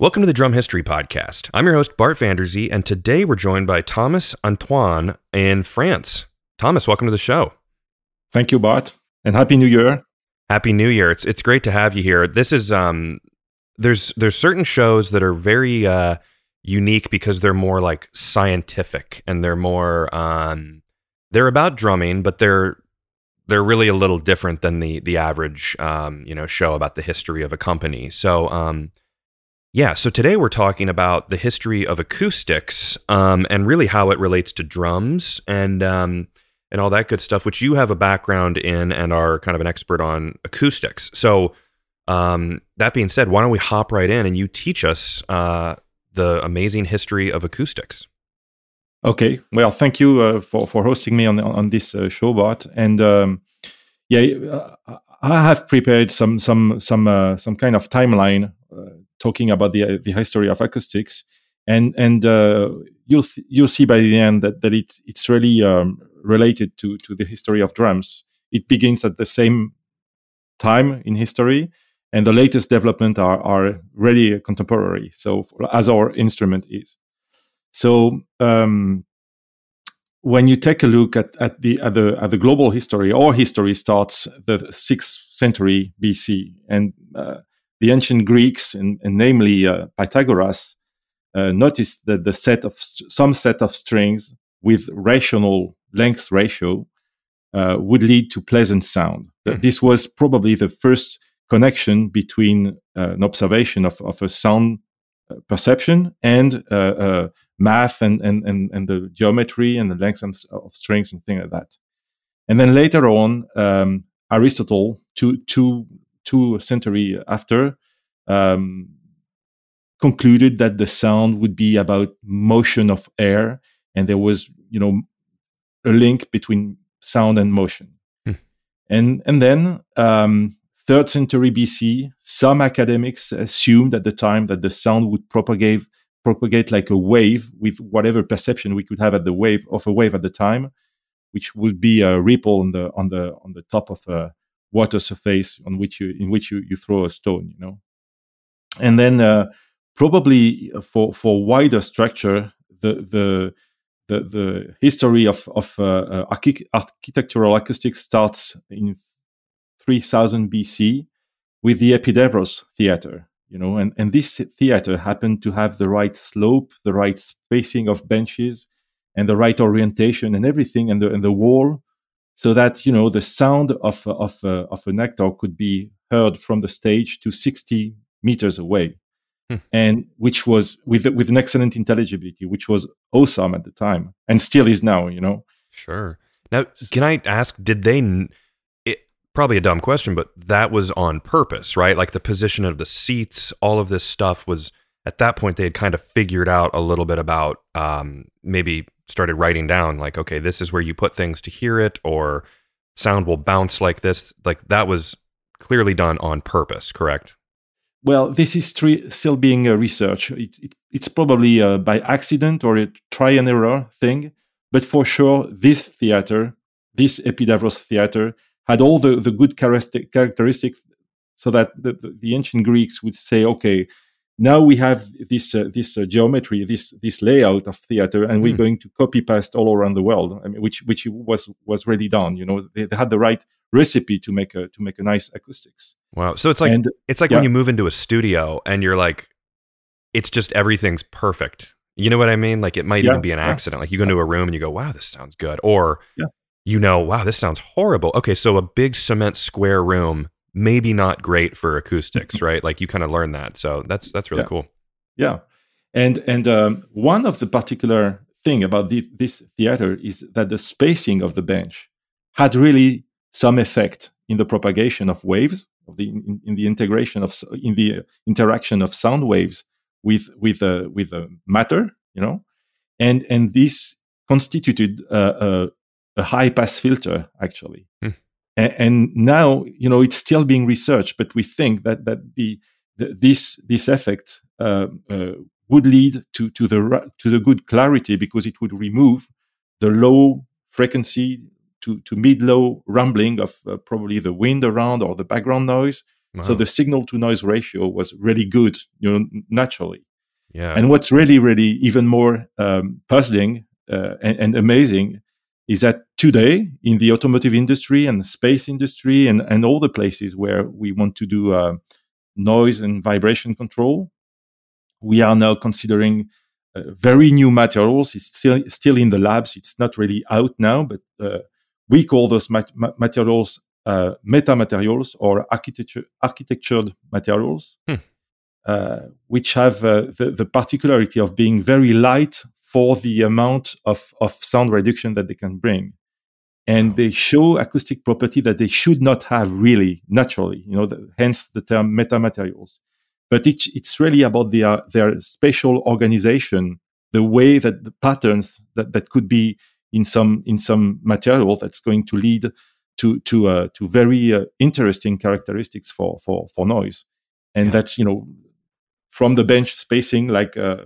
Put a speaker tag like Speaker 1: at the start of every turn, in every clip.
Speaker 1: Welcome to the Drum History Podcast. I'm your host, Bart Vanderzee, and today we're joined by Thomas Antoine in France. Thomas, welcome to the show.
Speaker 2: Thank you, Bart, and Happy New Year.
Speaker 1: Happy New Year. It's it's great to have you here. This is um there's there's certain shows that are very uh unique because they're more like scientific and they're more um they're about drumming, but they're they're really a little different than the the average um, you know show about the history of a company. So um, yeah, so today we're talking about the history of acoustics um, and really how it relates to drums and um, and all that good stuff, which you have a background in and are kind of an expert on acoustics. So um, that being said, why don't we hop right in and you teach us uh, the amazing history of acoustics?
Speaker 2: Okay. Well, thank you uh, for for hosting me on on this uh, show, Bart. And um, yeah, I have prepared some some some uh, some kind of timeline talking about the the history of acoustics, and and uh, you'll th- you'll see by the end that that it it's really um, related to to the history of drums. It begins at the same time in history, and the latest development are are really contemporary. So as our instrument is. So um, when you take a look at, at the at the at the global history, our history starts the sixth century BC, and uh, the ancient Greeks, and, and namely uh, Pythagoras, uh, noticed that the set of some set of strings with rational length ratio uh, would lead to pleasant sound. Mm-hmm. This was probably the first connection between uh, an observation of, of a sound uh, perception and uh, math and, and, and, and the geometry and the lengths of strings and things like that. And then later on, um, Aristotle, two, two, two century after, um, concluded that the sound would be about motion of air, and there was, you know, a link between sound and motion. Hmm. And and then um, third century BC, some academics assumed at the time that the sound would propagate propagate like a wave with whatever perception we could have at the wave of a wave at the time, which would be a ripple on the on the on the top of a water surface on which you in which you, you throw a stone, you know. And then uh, probably for for wider structure, the the the, the history of of uh, uh architectural acoustics starts in 3000 BC with the Epidavros theater, you know, and, and this theater happened to have the right slope, the right spacing of benches, and the right orientation and everything, and the and the wall, so that you know the sound of of uh, of an actor could be heard from the stage to 60 meters away, hmm. and which was with with an excellent intelligibility, which was awesome at the time and still is now, you know.
Speaker 1: Sure. Now, can I ask? Did they? probably a dumb question, but that was on purpose, right? Like the position of the seats, all of this stuff was at that point they had kind of figured out a little bit about um, maybe started writing down like, okay, this is where you put things to hear it, or sound will bounce like this. Like that was clearly done on purpose, correct?
Speaker 2: Well, this is still being a research. It, it, it's probably uh, by accident or a try and error thing, but for sure, this theater, this Epidavros theater, had all the, the good characteristics so that the, the, ancient Greeks would say, okay, now we have this uh, this uh, geometry, this this layout of theater, and we're mm. going to copy paste all around the world. I mean, which which was was really done. You know, they, they, had the right recipe to make a to make a nice acoustics.
Speaker 1: Wow! So it's like and, it's like yeah. when you move into a studio and you're like, it's just everything's perfect. You know what I mean? Like it might yeah, even be an accident. Yeah. Like you go into a room and you go, "Wow, this sounds good," or you know, wow, this sounds horrible. Okay, so a big cement square room, maybe not great for acoustics, right? Like you kind of learn that. So that's that's really
Speaker 2: yeah.
Speaker 1: cool.
Speaker 2: Yeah, and and um, one of the particular thing about the, this theater is that the spacing of the bench had really some effect in the propagation of waves of the in, in the integration of in the interaction of sound waves with with uh, with uh, matter you know and and this constituted uh, a high pass filter actually. Hmm. And, and, now you know it's still being researched, but we think that that the, the this this effect uh, uh, would lead to to the to the good clarity because it would remove the low frequency to, to mid low rumbling of uh, probably the wind around or the background noise, Wow. So the signal to noise ratio was really good, you know, naturally.
Speaker 1: Yeah.
Speaker 2: And what's really, really even more um, puzzling uh, and, and, amazing is that today in the automotive industry and the space industry and, and all the places where we want to do uh, noise and vibration control, we are now considering uh, very new materials. It's still still in the labs. It's not really out now, but uh, we call those mat- materials uh, meta materials or architecture architectured materials, hmm. Uh, which have uh, the, the particularity of being very light for the amount of, of sound reduction that they can bring. And they show acoustic property that they should not have really naturally you know the, hence the term metamaterials. But it, it's really about their their spatial organization the way that the patterns that, that could be in some in some material that's going to lead to to uh, to very uh, interesting characteristics for for for noise. And yeah. that's you know from the bench spacing like uh,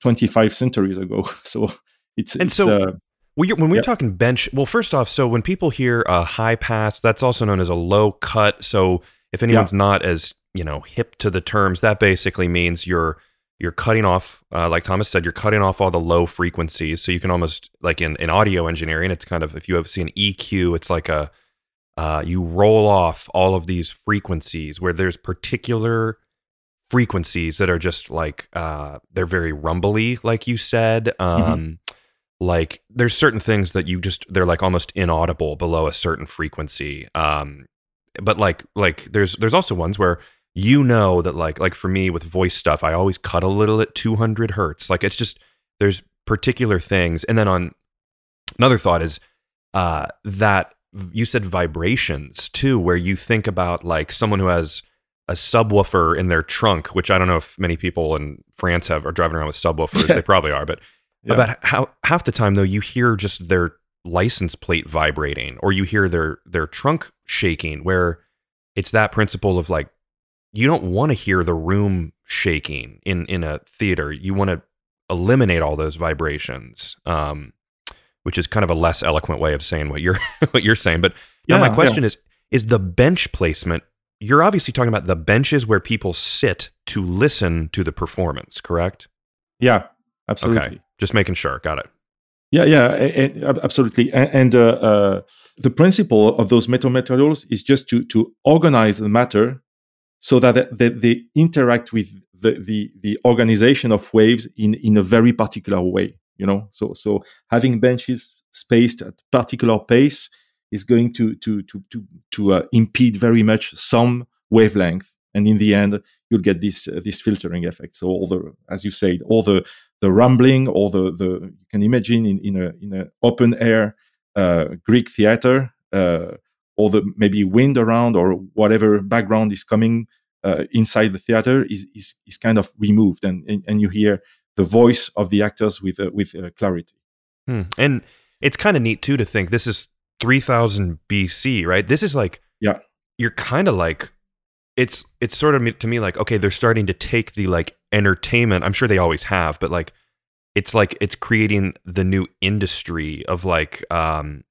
Speaker 2: 25 centuries ago so it's
Speaker 1: and
Speaker 2: it's,
Speaker 1: so uh, when we're talking bench, well, first off, so when people hear a high pass, that's also known as a low cut. So if anyone's not as you know hip to the terms, that basically means you're you're cutting off, uh, like Thomas said, you're cutting off all the low frequencies. So you can almost like in, in audio engineering, it's kind of if you have seen EQ, it's like a uh, you roll off all of these frequencies where there's particular frequencies that are just like uh, they're very rumbly, like you said. Mm-hmm. Um, mm-hmm. Like there's certain things that you just they're like almost inaudible below a certain frequency. Um, but like like there's there's also ones where you know that like like for me with voice stuff, I always cut a little at 200 hertz. Like it's just there's particular things. And then on another thought is uh, that you said vibrations too, where you think about like someone who has a subwoofer in their trunk, which I don't know if many people in France have are driving around with subwoofers. they probably are, but yeah. about how half the time though you hear just their license plate vibrating or you hear their their trunk shaking where it's that principle of like you don't want to hear the room shaking in in a theater. You want to eliminate all those vibrations. Um, which is kind of a less eloquent way of saying what you're what you're saying. But yeah, my question yeah. is is the bench placement you're obviously talking about the benches where people sit to listen to the performance, correct?
Speaker 2: Yeah, absolutely. Okay.
Speaker 1: Just making sure. Got it.
Speaker 2: Yeah, yeah, absolutely. And, uh, uh, the principle of those metamaterials is just to to organize the matter so that they, they interact with the, the, the organization of waves in, in a very particular way you know so so having benches spaced at particular pace is going to to to to, to uh, impede very much some wavelength and in the end you'll get this uh, this filtering effect so all the as you said all the the rumbling or the the you can imagine in in a in an open air uh, greek theater uh, or the maybe wind around or whatever background is coming uh, inside the theater is, is is kind of removed, and and, and you hear the voice of the actors with uh, with clarity.
Speaker 1: Hmm. And it's kind of neat too to think this is 3000 BC, right? This is like
Speaker 2: yeah,
Speaker 1: you're kind of like it's it's sort of to me like okay, they're starting to take the like entertainment. I'm sure they always have, but like it's like it's creating the new industry of like um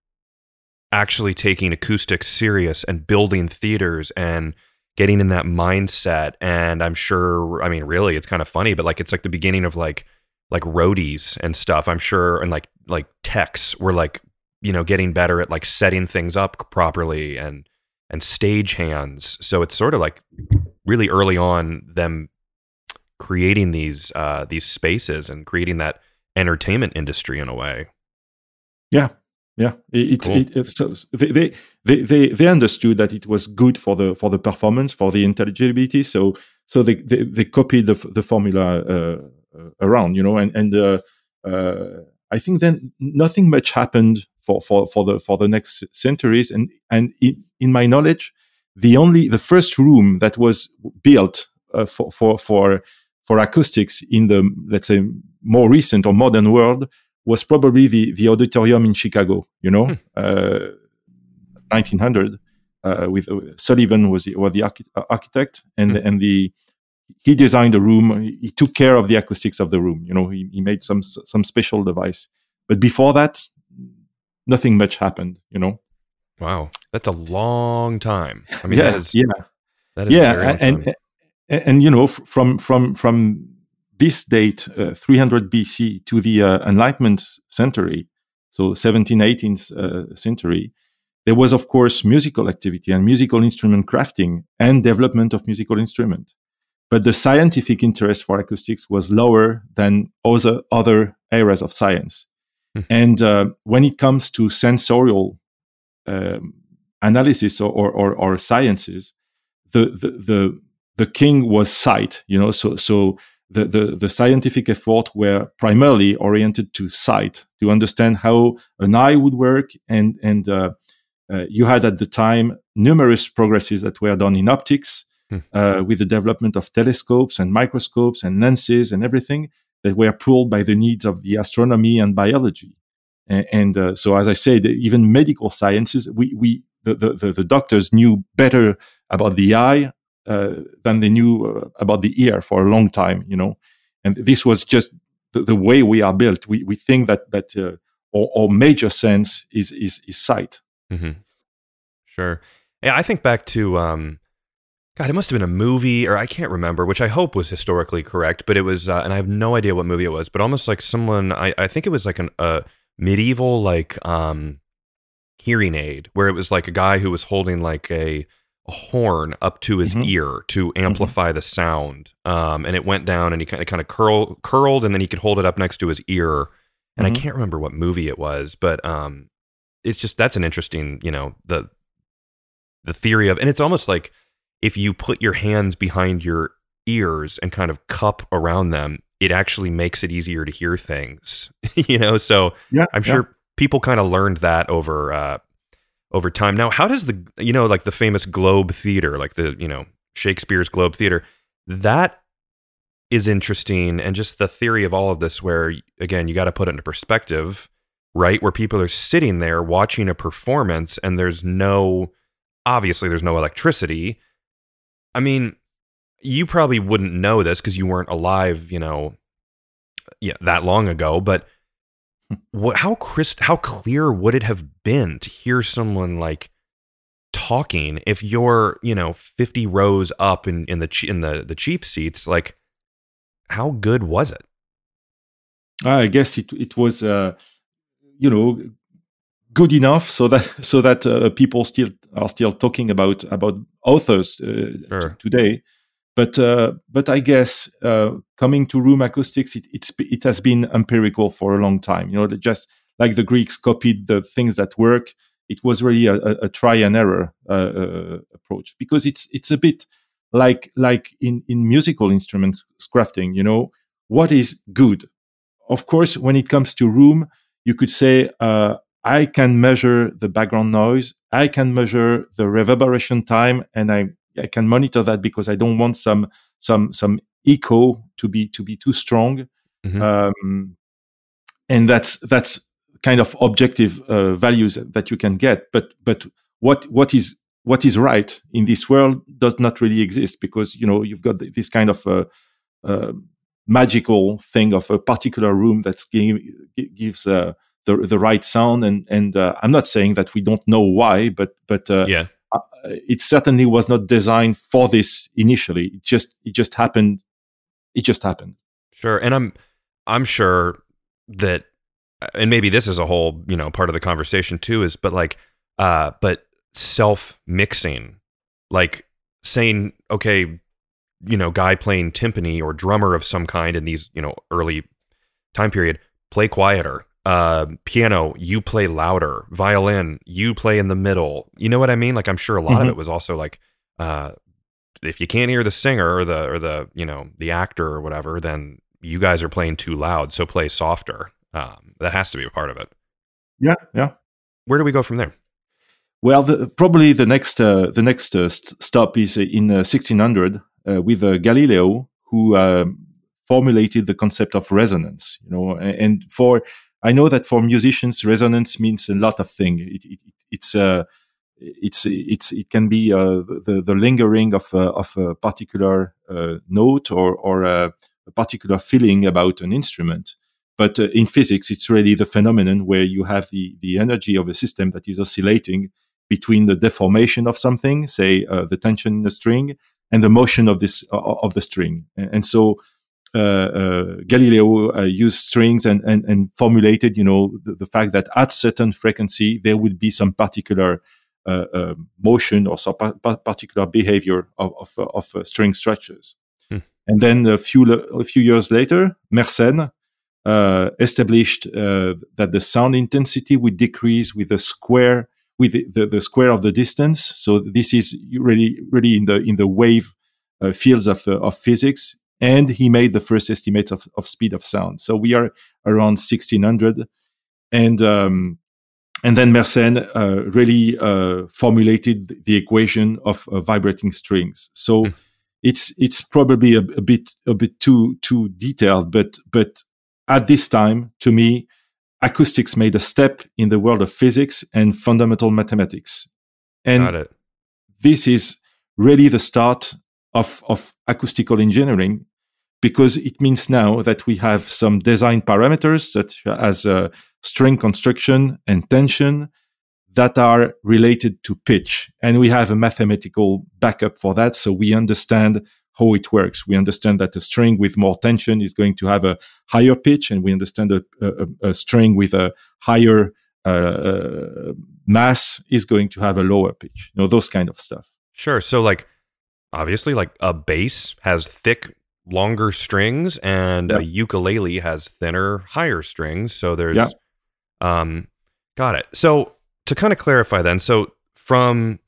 Speaker 1: actually taking acoustics serious and building theaters and getting in that mindset and i'm sure i mean really it's kind of funny but like it's like the beginning of like like roadies and stuff i'm sure and like like techs were like you know getting better at like setting things up properly and and stage hands so it's sort of like really early on them creating these uh these spaces and creating that entertainment industry in a way
Speaker 2: yeah yeah, it's cool. it, so they, they they they understood that it was good for the for the performance for the intelligibility. So so they they, they copied the the formula uh, uh, around, you know, and and uh, uh, I think then nothing much happened for for for the for the next centuries. And and in, in my knowledge, the only the first room that was built uh, for for for for acoustics in the let's say more recent or modern world was probably the, the auditorium in Chicago, you know, hmm. uh, 1900. Uh, with uh, Sullivan was the, was the archi- uh, architect, and hmm. and the he designed the room. He took care of the acoustics of the room. You know, he, he made some some special device. But before that, nothing much happened. You know.
Speaker 1: Wow, that's a long time. I mean,
Speaker 2: yeah, yeah. yeah, and, and, and you know from from from this date, uh, 300 BC, to the uh, Enlightenment century, so 17th, 18th uh, century, there was, of course, musical activity and musical instrument crafting and development of musical instrument. But the scientific interest for acoustics was lower than other, other areas of science. Mm. And uh, when it comes to sensorial um, analysis or, or, or, sciences, the, the, the, the king was sight, you know, so, so the, the, the scientific effort were primarily oriented to sight, to understand how an eye would work and, and uh, uh, you had at the time numerous progresses that were done in optics. Uh, with the development of telescopes and microscopes and lenses and everything that were pulled by the needs of the astronomy and biology. And, and uh, so, as I said, even medical sciences, we, we the, the, the, doctors knew better about the eye uh, than they knew uh, about the ear for a long time, you know. And this was just the, the way we are built. We, we think that, that uh, our, our major sense is, is, is sight.
Speaker 1: Mm-hmm. Sure. Yeah, I think back to um, God, it must have been a movie, or I can't remember, which I hope was historically correct, but it was, uh, and I have no idea what movie it was, but almost like someone, I, I think it was like an, a medieval like um, hearing aid, where it was like a guy who was holding like a, a horn up to his mm-hmm. ear to mm-hmm. amplify mm-hmm. the sound, um, and it went down, and he kind of kind of curl, curled, and then he could hold it up next to his ear, and mm-hmm. I can't remember what movie it was, but um, it's just that's an interesting, you know, the the theory of, and it's almost like if you put your hands behind your ears and kind of cup around them, it actually makes it easier to hear things, you know. So yeah, I'm yeah. sure people kind of learned that over uh, over time. Now, how does the you know like the famous Globe Theater, like the you know Shakespeare's Globe Theater, that is interesting, and just the theory of all of this, where again you got to put it into perspective, right? Where people are sitting there watching a performance, and there's no obviously there's no electricity. I mean, you probably wouldn't know this because you weren't alive, you know, yeah, that long ago. But what, how crisp, how clear would it have been to hear someone like talking if you're, you know, 50 rows up in in the in the the cheap seats? Like, how good was it?
Speaker 2: I guess it it was, uh, you know, good enough so that so that uh, people still are still talking about about authors uh, sure. t- today. But uh, but I guess uh, coming to room acoustics, it, it's it has been empirical for a long time. You know, just like the Greeks copied the things that work, it was really a, a, a try and error uh, uh, approach because it's it's a bit like like in in musical instrument crafting. You know, what is good? Of course, when it comes to room, you could say uh, I can measure the background noise, I can measure the reverberation time, and I, I can monitor that because I don't want some some some echo to be to be too strong. Mm-hmm. Um, and that's that's kind of objective uh, values that you can get. But but what what is what is right in this world does not really exist because you know you've got this kind of uh, uh, magical thing of a particular room that gives uh, the the right sound. And and uh, I'm not saying that we don't know why but but uh,
Speaker 1: yeah.
Speaker 2: uh, it certainly was not designed for this initially. It just it just happened. It just happened.
Speaker 1: Sure. And I'm I'm sure that and maybe this is a whole you know part of the conversation too is but like uh but self mixing like saying okay you know guy playing timpani or drummer of some kind in these you know early time period play quieter uh, piano, you play louder. Violin, you play in the middle. You know what I mean? Like I'm sure a lot mm-hmm. of it was also like, uh, if you can't hear the singer or the or the you know the actor or whatever, then you guys are playing too loud. So play softer. Um, that has to be a part of it.
Speaker 2: Yeah, yeah.
Speaker 1: Where do we go from there?
Speaker 2: Well, the, probably the next uh, the next uh, st- stop is in 1600 uh, uh, with uh, Galileo, who um, formulated the concept of resonance. You know, and for I know that for musicians, resonance means a lot of things. It, it, it's uh, it's it's it can be uh, the the lingering of a, of a particular uh, note or or a, a, particular feeling about an instrument. But uh, in physics, it's really the phenomenon where you have the the energy of a system that is oscillating between the deformation of something, say uh, the tension in the string, and the motion of this of the string. And so Galileo uh, used strings and, and, and formulated, you know, the, the, fact that at certain frequency there would be some particular motion or some particular behavior of, of, of string structures. Hmm. And then a few a few years later, Mersenne uh, established uh, that the sound intensity would decrease with the square with the, the, the, square of the distance. So this is really really in the in the wave uh, fields of of physics and he made the first estimates of, of speed of sound. So we are around 1600, and um, and then Mersenne uh, really uh, formulated the equation of uh, vibrating strings. So mm. it's it's probably a, a, bit a bit too too detailed, but but at this time, to me, acoustics made a step in the world of physics and fundamental mathematics, and this is really the start of of acoustical engineering because it means now that we have some design parameters such as uh, string construction and tension that are related to pitch. And we have a mathematical backup for that. So we understand how it works. We understand that a string with more tension is going to have a higher pitch, and we understand a, a, a string with a higher uh, uh, mass is going to have a lower pitch. You know, those kind of stuff.
Speaker 1: Sure. So, like, obviously, like a bass has thick longer strings and yep. a ukulele has thinner higher strings so there's yep. um got it so to kind of clarify then so from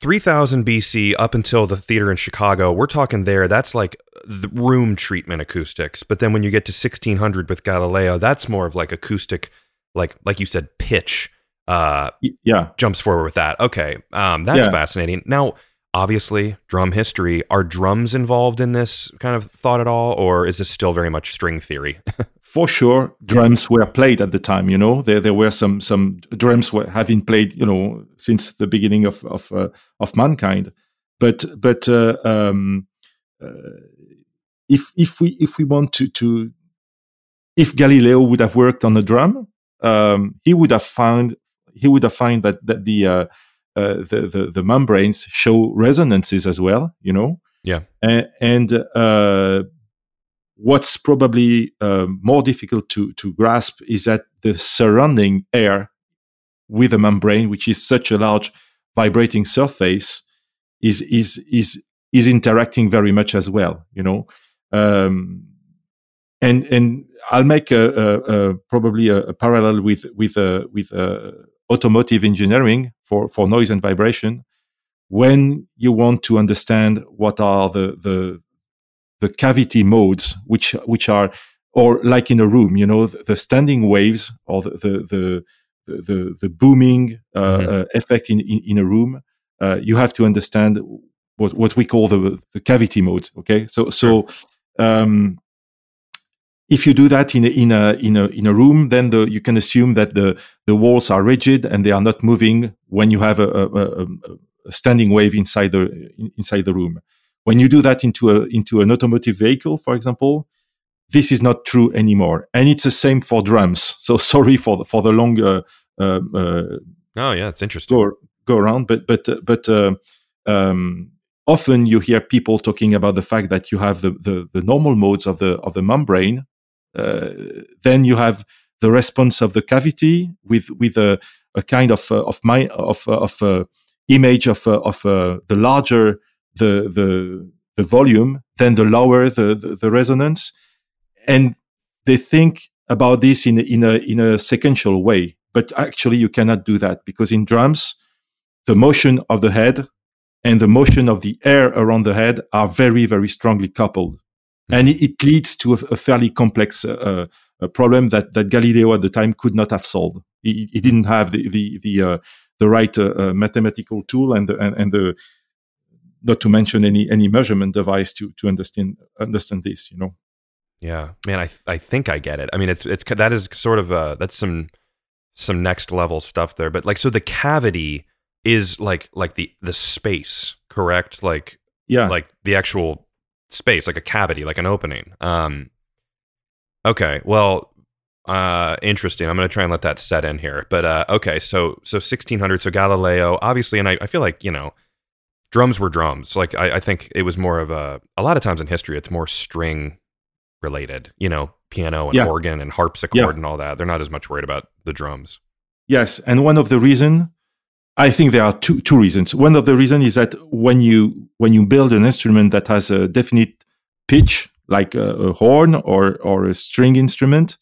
Speaker 1: 3000 BC up until the theater in Chicago we're talking there that's like the room treatment acoustics but then when you get to 1600 with Galileo that's more of like acoustic like like you said pitch uh
Speaker 2: yeah
Speaker 1: jumps forward with that okay um that's yeah. fascinating now obviously drum history. Are drums involved in this kind of thought at all or is this still very much string theory?
Speaker 2: For sure drums were played at the time you know? There, there were some some drums were having played you know since the beginning of of, uh, of mankind. But but uh, um, uh, if if we if we want to to if galileo would have worked on a drum um, he would have found he would have found that that the uh, the, the, the membranes show resonances as well. You know.
Speaker 1: Yeah.
Speaker 2: And, and uh, what's probably uh, more difficult to to grasp is that the surrounding air with a membrane, which is such a large vibrating surface, is is is is interacting very much as well. You know. Um, and and I'll make a, a, a probably a, parallel with with uh, with uh, automotive engineering for, for noise and vibration when you want to understand what are the, the, the cavity modes, which, which are, or like in a room, you know, the, the standing waves or the, the, the, the, the booming uh, mm-hmm. uh, effect in, in, in, a room, uh, you have to understand what, what we call the, the cavity modes. Okay. So, so, um, if you do that in a, in a in a in a room, then the, you can assume that the the walls are rigid and they are not moving when you have a, a, a standing wave inside the inside the room. When you do that into a into an automotive vehicle, for example, this is not true anymore, and it's the same for drums. So sorry for the, for the long. Uh, uh, uh
Speaker 1: oh yeah, it's interesting.
Speaker 2: Go, go around, but but uh, but uh, um, often you hear people talking about the fact that you have the, the, the normal modes of the of the membrane then you have the response of the cavity with with a, a kind of uh, of my of uh, of image of of the larger the the the volume, then the lower the, the, the resonance, and they think about this in in a in a sequential way. But actually, you cannot do that because in drums, the motion of the head and the motion of the air around the head are very very strongly coupled and it, it, leads to a, a fairly complex uh, uh problem that, that Galileo at the time could not have solved. He, he didn't have the the the, uh, the right uh, mathematical tool and the, and, and the not to mention any any measurement device to to understand understand this. You know.
Speaker 1: Yeah, man, I I think I get it. I mean, it's it's that is sort of uh that's some some next level stuff there. But like, so the cavity is like like the the space, correct? Like
Speaker 2: yeah,
Speaker 1: like the actual space, like a cavity, like an opening. Um, okay, well, Uh, interesting. I'm going to try and let that set in here. But uh, okay, so so 1600. So Galileo, obviously, and I, I feel like you know, drums were drums. Like I, I think it was more of a. A lot of times in history, it's more string related. You know, piano and
Speaker 2: Yeah.
Speaker 1: organ and harpsichord
Speaker 2: Yeah.
Speaker 1: and all that. They're not as much worried about the drums.
Speaker 2: Yes, and one of the reason I think there are two two reasons. One of the reason is that when you when you build an instrument that has a definite pitch, like a, a horn or or a string instrument,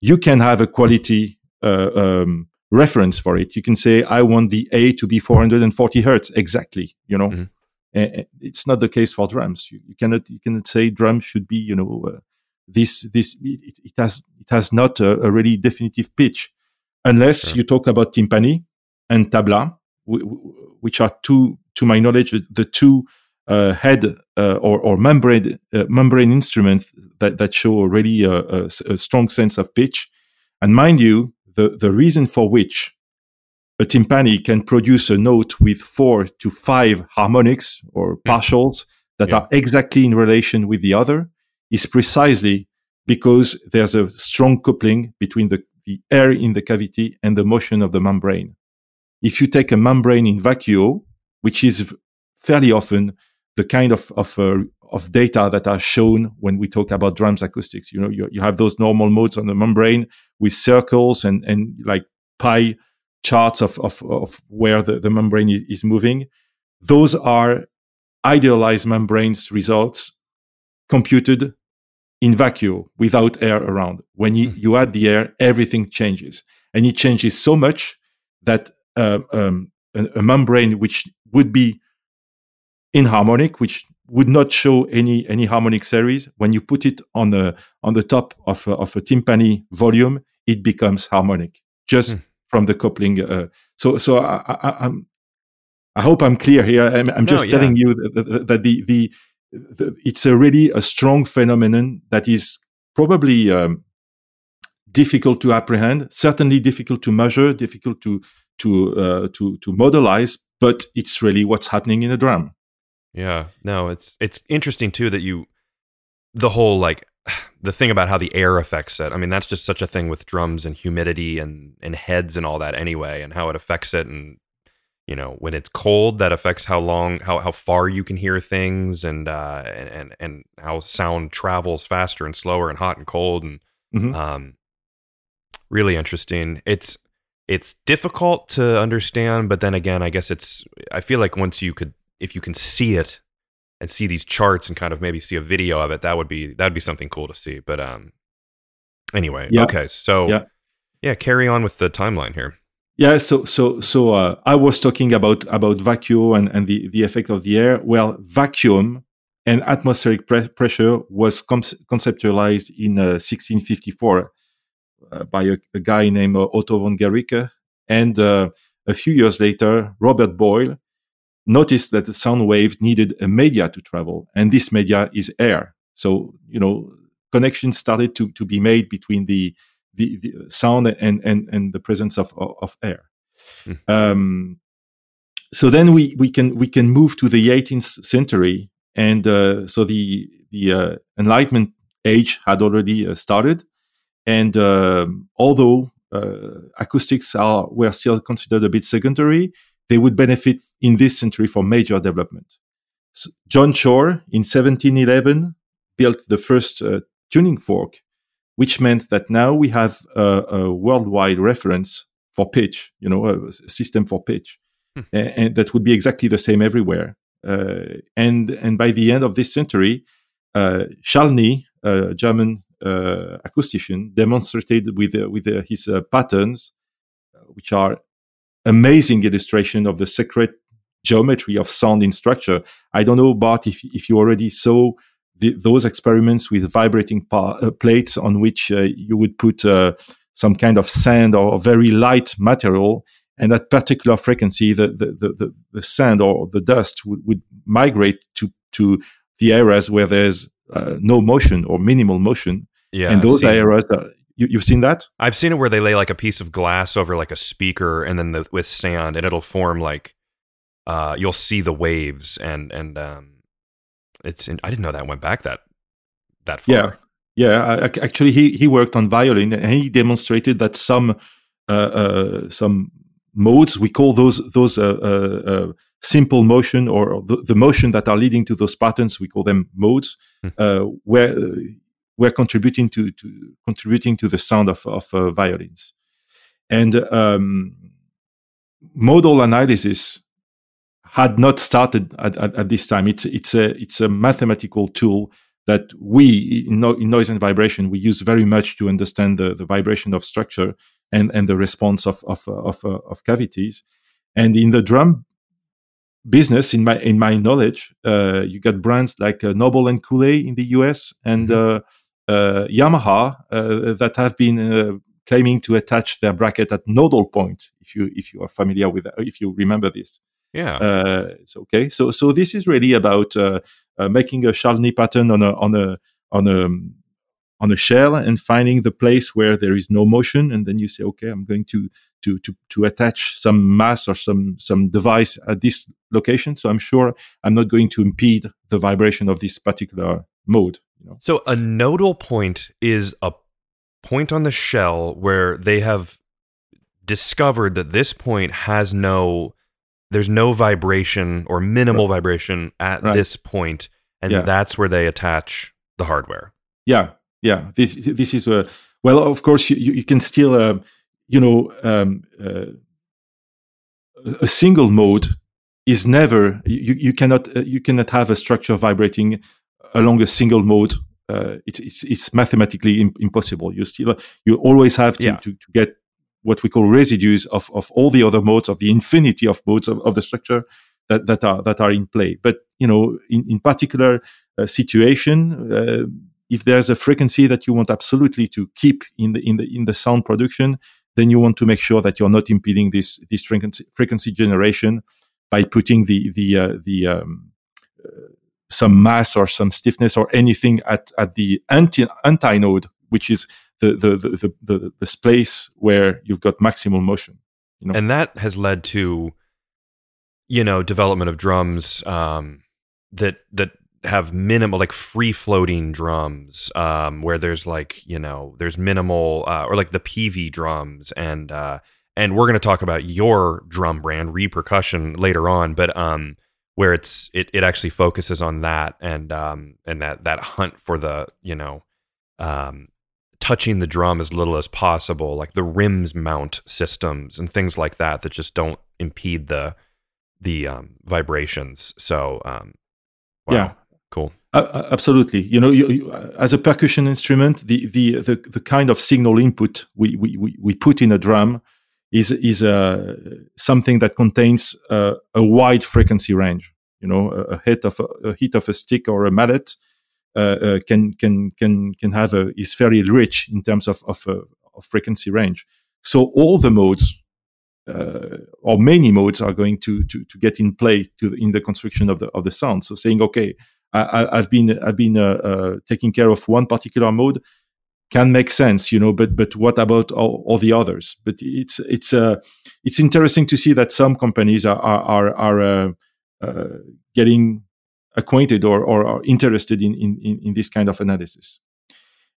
Speaker 2: you can have a quality uh, um, reference for it. You can say, I want the A to be 440 hertz exactly. You know,
Speaker 1: Mhm.
Speaker 2: A- it's not the case for drums. You, you cannot you cannot say drum should be you know uh, this this it, it- it has it has not a, a really definitive pitch unless
Speaker 1: Sure.
Speaker 2: you talk about timpani and tabla, wh- wh- which are two, to my knowledge, the- two uh, head uh, or, or membrane uh, membrane instruments that, that show already a strong sense of pitch. And mind you, the, the reason for which a timpani can produce a note with four to five harmonics or partials that
Speaker 1: Yeah.
Speaker 2: are exactly in relation with the other is precisely because there's a strong coupling between the, the air in the cavity and the motion of the membrane. If you take a membrane in vacuo, which is fairly often the kind of of, uh, of data that are shown when we talk about drums acoustics, you know, you, you have those normal modes on the membrane with circles and and like pie charts of of, of where the, the membrane is, moving. Those are idealized membranes results computed in vacuo without air around. When you,
Speaker 1: Hmm.
Speaker 2: you add the air, everything changes. And it changes so much that uh, um, a, a membrane which would be inharmonic, which would not show any any harmonic series, when you put it on the on the top of a, of a timpani volume, it becomes harmonic just
Speaker 1: Hmm.
Speaker 2: from the coupling. Uh, so so I, I, I'm I hope I'm clear here. I'm, I'm
Speaker 1: No,
Speaker 2: just
Speaker 1: yeah.
Speaker 2: telling you that, that, that the, the the it's a really a strong phenomenon that is probably um, difficult to apprehend, certainly difficult to measure, difficult to to uh, to to modelize, but it's really what's happening in the drum.
Speaker 1: Yeah. No, it's it's interesting too that you the whole like the thing about how the air affects it. I mean, that's just such a thing with drums and humidity and and heads and all that anyway, and how it affects it. And you know, when it's cold, that affects how long, how how far you can hear things, and uh, and and, how sound travels faster and slower, and hot and cold, and
Speaker 2: Mhm.
Speaker 1: um, really interesting. It's it's difficult to understand, but then again, I guess it's. I feel like once you could, if you can see it and see these charts and kind of maybe see a video of it, that would be that would be something cool to see. But um, anyway,
Speaker 2: Yeah.
Speaker 1: okay, so
Speaker 2: Yeah.
Speaker 1: yeah, carry on with the timeline here.
Speaker 2: Yeah, so so so uh, I was talking about about vacuum and, and the, the effect of the air. Well, vacuum and atmospheric pre- pressure was com- conceptualized in uh, 1654 uh, by a, a guy named uh, Otto von Guericke, and uh, a few years later, Robert Boyle noticed that the sound waves needed a media to travel, and this media is air. So you know, connections started to to be made between the the, the sound and, and, and the presence of, of, air.
Speaker 1: Hmm.
Speaker 2: Um, so then we, we can we can move to the 18th century, and uh, so the the uh, Enlightenment age had already uh, started, and um, although uh, acoustics are were still considered a bit secondary, they would benefit in this century from major development. So John Shore in 1711 built the first uh, tuning fork which meant that now we have a, a worldwide reference for pitch, you know, a system for pitch,
Speaker 1: Hmm.
Speaker 2: A- and, that would be exactly the same everywhere. Uh, and and by the end of this century, uh, Chladni, a German acoustician, demonstrated with uh, with uh, his uh, patterns, uh, which are amazing illustration of the secret geometry of sound in structure. I don't know, Bart, if if you already saw the, those experiments with vibrating pa- uh, plates on which uh, you would put uh, some kind of sand or very light material, and at particular frequency, the the, the, the, sand or the dust would, would migrate to to the areas where there's uh, no motion or minimal motion,
Speaker 1: Yeah,
Speaker 2: and those areas. Uh, you, you've seen that?
Speaker 1: I've seen it where they lay like a piece of glass over like a speaker and then the, with sand and it'll form like uh you'll see the waves and and um it's in, I didn't know that went back that that far.
Speaker 2: Yeah. Yeah, actually, he he worked on violin and he demonstrated that some uh, uh, some modes we call those those uh, uh, simple motion or the, the, motion that are leading to those patterns we call them modes mm. where we're contributing to, to contributing to the sound of, of violins and um, modal analysis had not started at, at, at, this time. It's it's a it's a mathematical tool that we in, no, in, noise and vibration we use very much to understand the, the vibration of structure and and the response of of of, uh, of cavities. And in the drum business, in my in my knowledge, uh, you got brands like uh, Noble and Cooley in the US and mm-hmm. Uh, uh, Yamaha uh, that have been claiming to attach their bracket at nodal point. If you if you are familiar with if you remember this.
Speaker 1: Yeah. Uh,
Speaker 2: it's okay. So so this is really about uh, uh, making a Chladni pattern on a on a on a on a shell and finding the place where there is no motion, and then you say, okay, I'm going to to to to attach some mass or some some device at this location. So I'm sure I'm not going to impede the vibration of this particular mode. You know?
Speaker 1: So a nodal point is a point on the shell where they have discovered that this point has no there's no vibration or minimal right. vibration at right. this point, and yeah. that's where they attach the hardware.
Speaker 2: Yeah, yeah. This this is a well. Of course, you you can still uh, you know um, uh, a single mode is never you you cannot uh, you cannot have a structure vibrating along a single mode. Uh, it's it's it's mathematically impossible. You still you always have to, yeah. to, to get what we call residues of, of all the other modes of the infinity of modes of, of the structure that, that are that are in play. But you know, in, in particular uh, situation, uh, if there's a frequency that you want absolutely to keep in the in the in the sound production, then you want to make sure that you're not impeding this this frequency, frequency generation by putting the the uh, the um, uh, some mass or some stiffness or anything at at the anti anti node, which is the the the the, the space where you've got maximal motion.
Speaker 1: You know? And that has led to, you know, development of drums um, that that have minimal like free floating drums um, where there's like you know there's minimal uh, or like the pv drums and uh, and we're going to talk about your drum brand repercussion later on but um where it's it, it actually focuses on that and um and that that hunt for the you know um touching the drum as little as possible, like the rims mount systems and things like that that just don't impede the the um, vibrations. So, um, wow, yeah, cool.
Speaker 2: Uh, absolutely. You know, you, you, as a percussion instrument, the, the the the kind of signal input we we we put in a drum is is uh, something that contains a wide frequency range. You know, a, a hit of a, a hit of a stick or a mallet uh, uh, can can can can have a is very rich in terms of of, uh, of frequency range. So all the modes uh, or many modes are going to, to to get in play to the, in the construction of the of the sound. So saying, okay, I, have been I've been taking care of one particular mode can make sense, you know. But but what about all, all the others? But it's it's uh, it's interesting to see that some companies are are are, are getting acquainted or, or, or interested in, in, in this kind of analysis.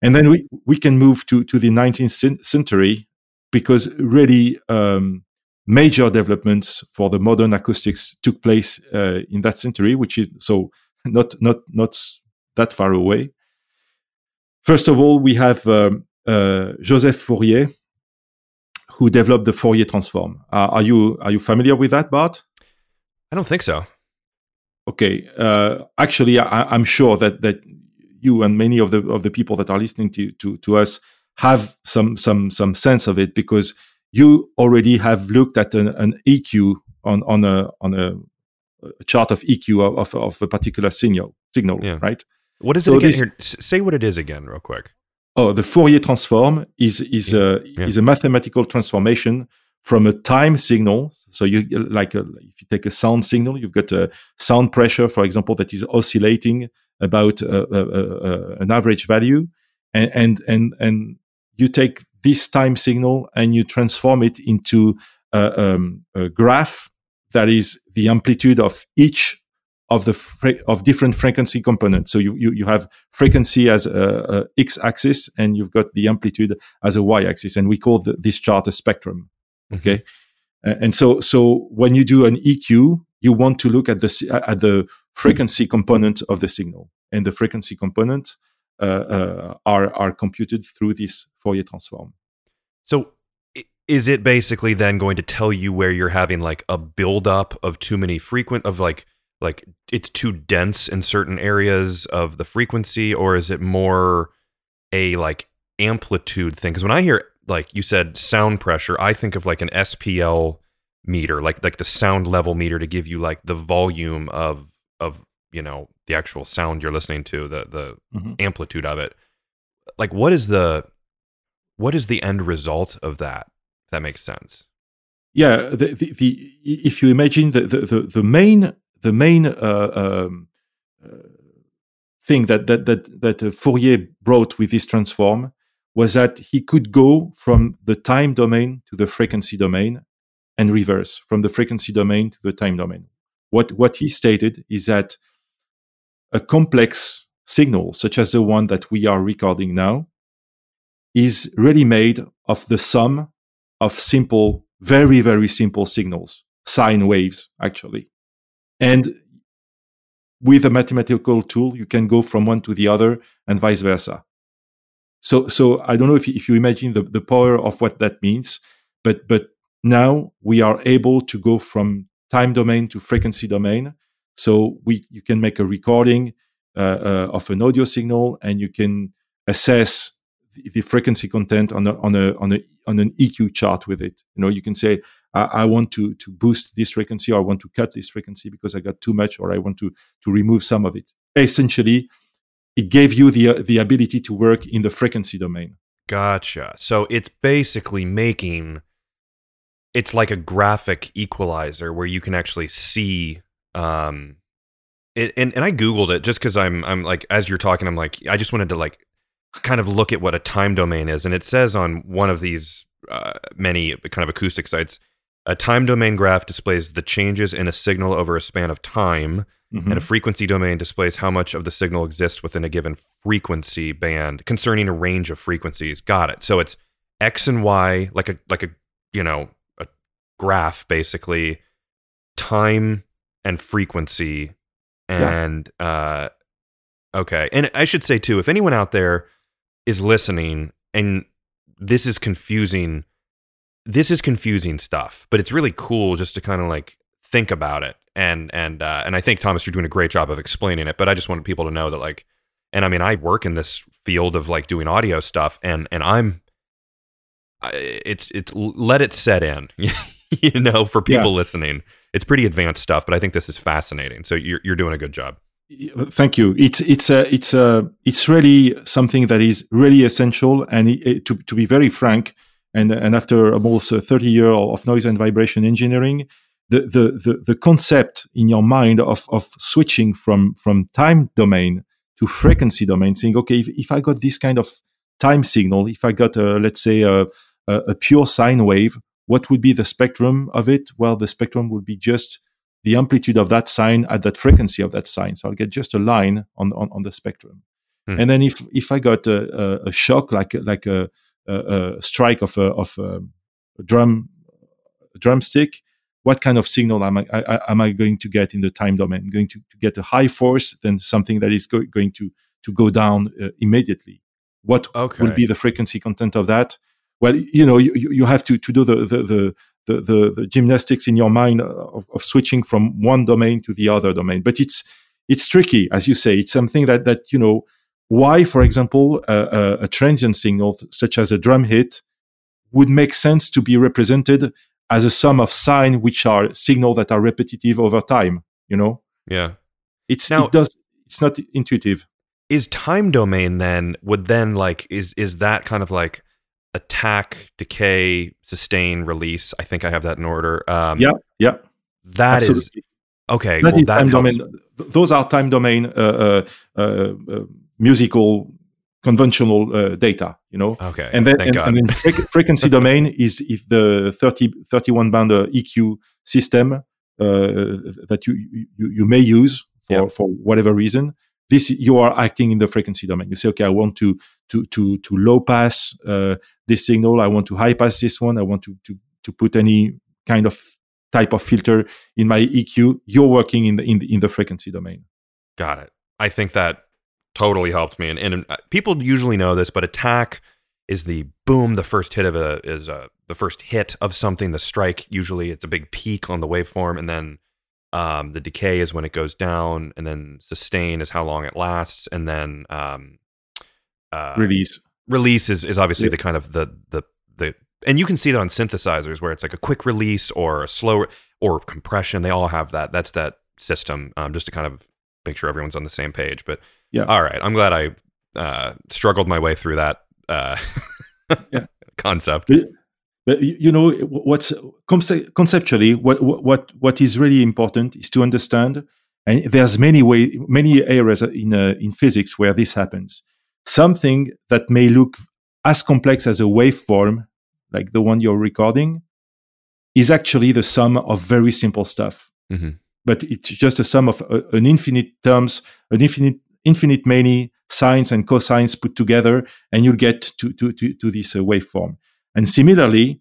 Speaker 2: And then we, we can move to, to the 19th century because really um, major developments for the modern acoustics took place uh, in that century, which is so not, not, not that far away. First of all, we have um, uh, Joseph Fourier, who developed the Fourier transform. Uh, are you are you familiar with that, Bart?
Speaker 1: I don't think so
Speaker 2: okay, uh, actually, I, am sure that that you and many of the of the people that are listening to to to us have some some some sense of it because you already have looked at an, an EQ on on a on a, a chart of EQ of, of a particular signal signal, yeah. right?
Speaker 1: What is it so again? This, Here, say what it is again, real quick.
Speaker 2: Oh, the Fourier transform is is a yeah. is a mathematical transformation from a time signal. So you like a, if you take a sound signal, you've got a sound pressure, for example, that is oscillating about a, a, an average value, and, and and and you take this time signal and you transform it into a, um, a graph that is the amplitude of each of the fre- of different frequency components. So you you, you have frequency as a, a x axis, and you've got the amplitude as a y axis, and we call the, this chart a spectrum.
Speaker 1: Mm-hmm.
Speaker 2: Okay, and so so when you do an EQ, you want to look at the at the frequency component of the signal, and the frequency component uh, uh, are are computed through this Fourier transform.
Speaker 1: So is it basically then going to tell you where you're having like a buildup of too many frequent of like like it's too dense in certain areas of the frequency or is it more a like amplitude thing? Because when i hear like you said sound pressure i think of like an spl meter like like the sound level meter to give you like the volume of of you know the actual sound you're listening to the the mm-hmm. amplitude of it. Like what is the what is the end result of that if that makes sense?
Speaker 2: Yeah the, the, the if you imagine the, the the main the main uh, um, uh, thing that that that that uh, Fourier brought with this transform was that he could go from the time domain to the frequency domain and reverse from the frequency domain to the time domain. What what he stated is that a complex signal such as the one that we are recording now is really made of the sum of simple very very simple signals sine waves actually and with a mathematical tool, you can go from one to the other and vice versa. So, so I don't know if you, if you imagine the, the power of what that means, but, but now we are able to go from time domain to frequency domain. So we, you can make a recording uh, uh, of an audio signal and you can assess the, the frequency content on a, on a, on a, on an EQ chart with it. You know, you can say, I, I, want to to boost this frequency or I want to cut this frequency because I got too much or I want to to remove some of it. Essentially, it gave you the uh, the ability to work in the frequency domain.
Speaker 1: Gotcha. So it's basically making it's like a graphic equalizer where you can actually see um it, and and I googled it just cuz I'm I'm like as you're talking I'm like I just wanted to like kind of look at what a time domain is and it says on one of these uh, many kind of acoustic sites a time domain graph displays the changes in a signal over a span of time, mm-hmm. and a frequency domain displays how much of the signal exists within a given frequency band concerning a range of frequencies. Got it. So it's x and y, like a like a you know a graph basically, time and frequency, and yeah. uh, okay. And I should say too, if anyone out there is listening and this is confusing this is confusing stuff, but it's really cool just to kind of like think about it. And and uh, and I think Thomas, you're doing a great job of explaining it. But I just wanted people to know that like, and I mean, I work in this field of like doing audio stuff, and and I'm, it's it's let it set in, you know, for people yeah. listening. It's pretty advanced stuff, but I think this is fascinating. So you're you're doing a good job.
Speaker 2: Uh, thank you. It's it's a it's a it's really something that is really essential, and it, it, to to be very frank and, and after almost 30 years of noise and vibration engineering, the, the, the, the, concept in your mind of, of switching from, from time domain to frequency domain, saying, okay, if, if I got this kind of time signal, if I got, a, let's say, a, a, a pure sine wave, what would be the spectrum of it? Well, the spectrum would be just the amplitude of that sine at that frequency of that sine. So I'll get just a line on, on, on the spectrum. Hmm. And then if, if I got a, a, a shock, like, like a, a, strike of a, of a, drum drumstick, what kind of signal am I, I, am I going to get in the time domain? I'm going to, to get a high force then something that is go, going to to go down uh, immediately. What okay. will be the frequency content of that? Well, you know, you, you have to, to do the, the, the the, the, the, gymnastics in your mind of, of, switching from one domain to the other domain. But it's it's tricky, as you say. It's something that that you know why, for example, a, a, transient signal such as a drum hit would make sense to be represented as a sum of sine, which are signals that are repetitive over time. You know?
Speaker 1: Yeah.
Speaker 2: It's now, it does. It's not intuitive.
Speaker 1: Is time domain then would then like is is that kind of like attack, decay, sustain, release? I think I have that in order. Um,
Speaker 2: yeah. Yeah.
Speaker 1: That Absolutely. is okay. That well, is that
Speaker 2: time domain. Those are time domain. Uh, uh, uh, musical conventional uh, data, you know.
Speaker 1: Okay.
Speaker 2: And then, and, and, then frequency domain is if the 30, 31 band EQ system uh, that you, you, you may use for
Speaker 1: Yep.
Speaker 2: for whatever reason, this you are acting in the frequency domain. You say, okay, I want to to to to low pass uh, this signal. I want to high pass this one. I want to to to put any kind of type of filter in my EQ. You're working in the in the, in the frequency domain.
Speaker 1: Got it. I think that totally helped me. And, and uh, people usually know this, but attack is the boom. The first hit of a is a, the first hit of something. The strike usually it's a big peak on the waveform, and then um, the decay is when it goes down, and then sustain is how long it lasts, and then um, uh,
Speaker 2: Release.
Speaker 1: release is, is obviously
Speaker 2: Yeah.
Speaker 1: the kind of the the the and you can see that on synthesizers where it's like a quick release or a slow or compression they all have that that's that system um, just to kind of make sure everyone's on the same page but
Speaker 2: Yeah.
Speaker 1: all right i'm glad i uh, struggled my way through that uh,
Speaker 2: Yeah.
Speaker 1: concept
Speaker 2: But you you know what's conce- conceptually what what what is really important is to understand, and there's many way many areas in uh, in physics where this happens. Something that may look as complex as a waveform, like the one you're recording, is actually the sum of very simple stuff.
Speaker 1: Mhm.
Speaker 2: But it's just a sum of uh, an infinite terms, an infinite infinite many sines and cosines put together, and you'll get to to to, to this uh, waveform. And similarly,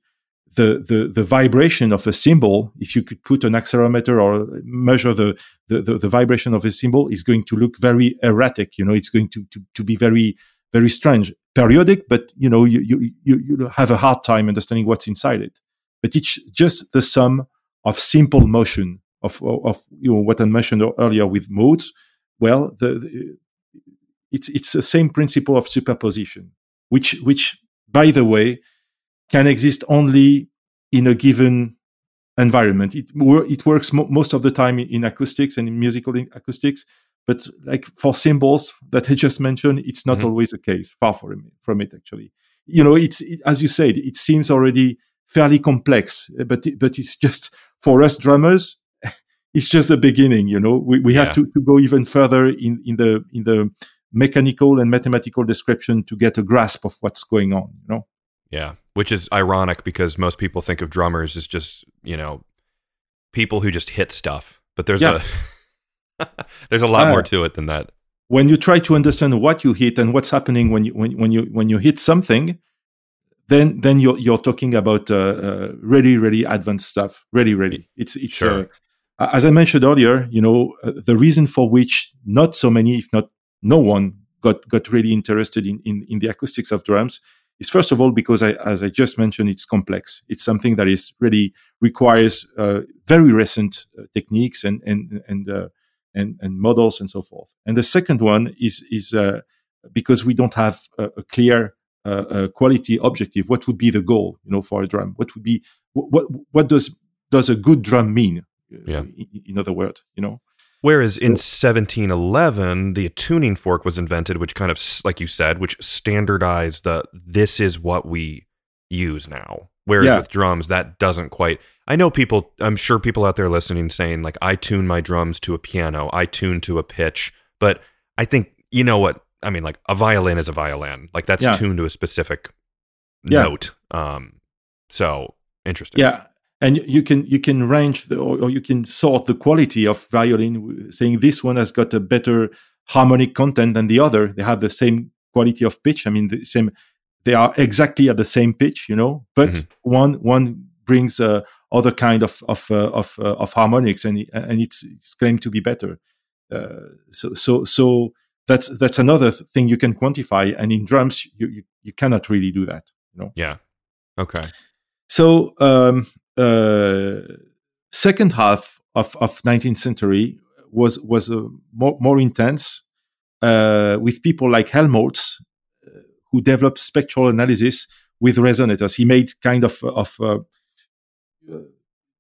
Speaker 2: the, the, the vibration of a cymbal, if you could put an accelerometer or measure the, the, the, the vibration of a cymbal, is going to look very erratic. You know, it's going to, to, to be very, very strange. Periodic, but you know, you, you, you, you have a hard time understanding what's inside it. But it's just the sum of simple motion of, of you know, what I mentioned earlier with modes. Well, the, the it's, it's the same principle of superposition, which, which, by the way, can exist only in a given environment. It, it works mo- most of the time in, acoustics and in musical acoustics, but like for cymbals that I just mentioned, it's not
Speaker 1: Mhm.
Speaker 2: always the case. Far from it, from it, actually. You know, it's it, as you said, it seems already fairly complex, but but it's just for us drummers. It's just the beginning, you know. We, we
Speaker 1: Yeah.
Speaker 2: have to, to go even further in, in the in the mechanical and mathematical description to get a grasp of what's going on. You know.
Speaker 1: yeah which is ironic because most people think of drummers as just you know people who just hit stuff but there's
Speaker 2: Yeah.
Speaker 1: a there's a lot
Speaker 2: Ah.
Speaker 1: more to it than that
Speaker 2: when you try to understand what you hit and what's happening when you when, when you when you hit something then then you're you're talking about uh, uh, really really advanced stuff really really it's it's
Speaker 1: Sure.
Speaker 2: As i mentioned earlier you know uh, the reason for which not so many if not no one got got really interested in in, in the acoustics of drums is first of all because I, as i just mentioned it's complex it's something that is really requires uh, very recent uh, techniques and and and uh, and, and models and so forth. And the second one is is uh, because we don't have a, a clear uh, quality objective. What would be the goal, you know, for a drum? What would be what, what does does a good drum mean? Uh,
Speaker 1: Yeah.
Speaker 2: In, in other words, you know.
Speaker 1: Whereas in 1711, the tuning fork was invented, which kind of, like you said, which standardized the this is what we use now. Whereas
Speaker 2: Yeah.
Speaker 1: with drums, that doesn't quite. I know people. I'm sure people out there listening saying like, I tune my drums to a piano, I tune to a pitch, but I think you know what I mean. Like a violin is a violin. Like that's
Speaker 2: Yeah.
Speaker 1: tuned to a specific
Speaker 2: Yeah.
Speaker 1: note. Um, so interesting.
Speaker 2: Yeah, and you- you can you can range the, or, or you can sort the quality of violin, saying this one has got a better harmonic content than the other. They have the same quality of pitch. I mean, the same. They are exactly at the same pitch, you know. But
Speaker 1: Mhm.
Speaker 2: one one brings uh, other kind of of uh, of, uh, of harmonics, and and it's, it's claimed to be better. Uh, so so so that's that's another th- thing you can quantify. And in drums, you you, you cannot really do that.
Speaker 1: Yeah. Okay.
Speaker 2: So, um, second half of, of 19th century was was uh, more more intense uh, with people like Helmholtz, uh, who developed spectral analysis with resonators. He made kind of of uh, uh,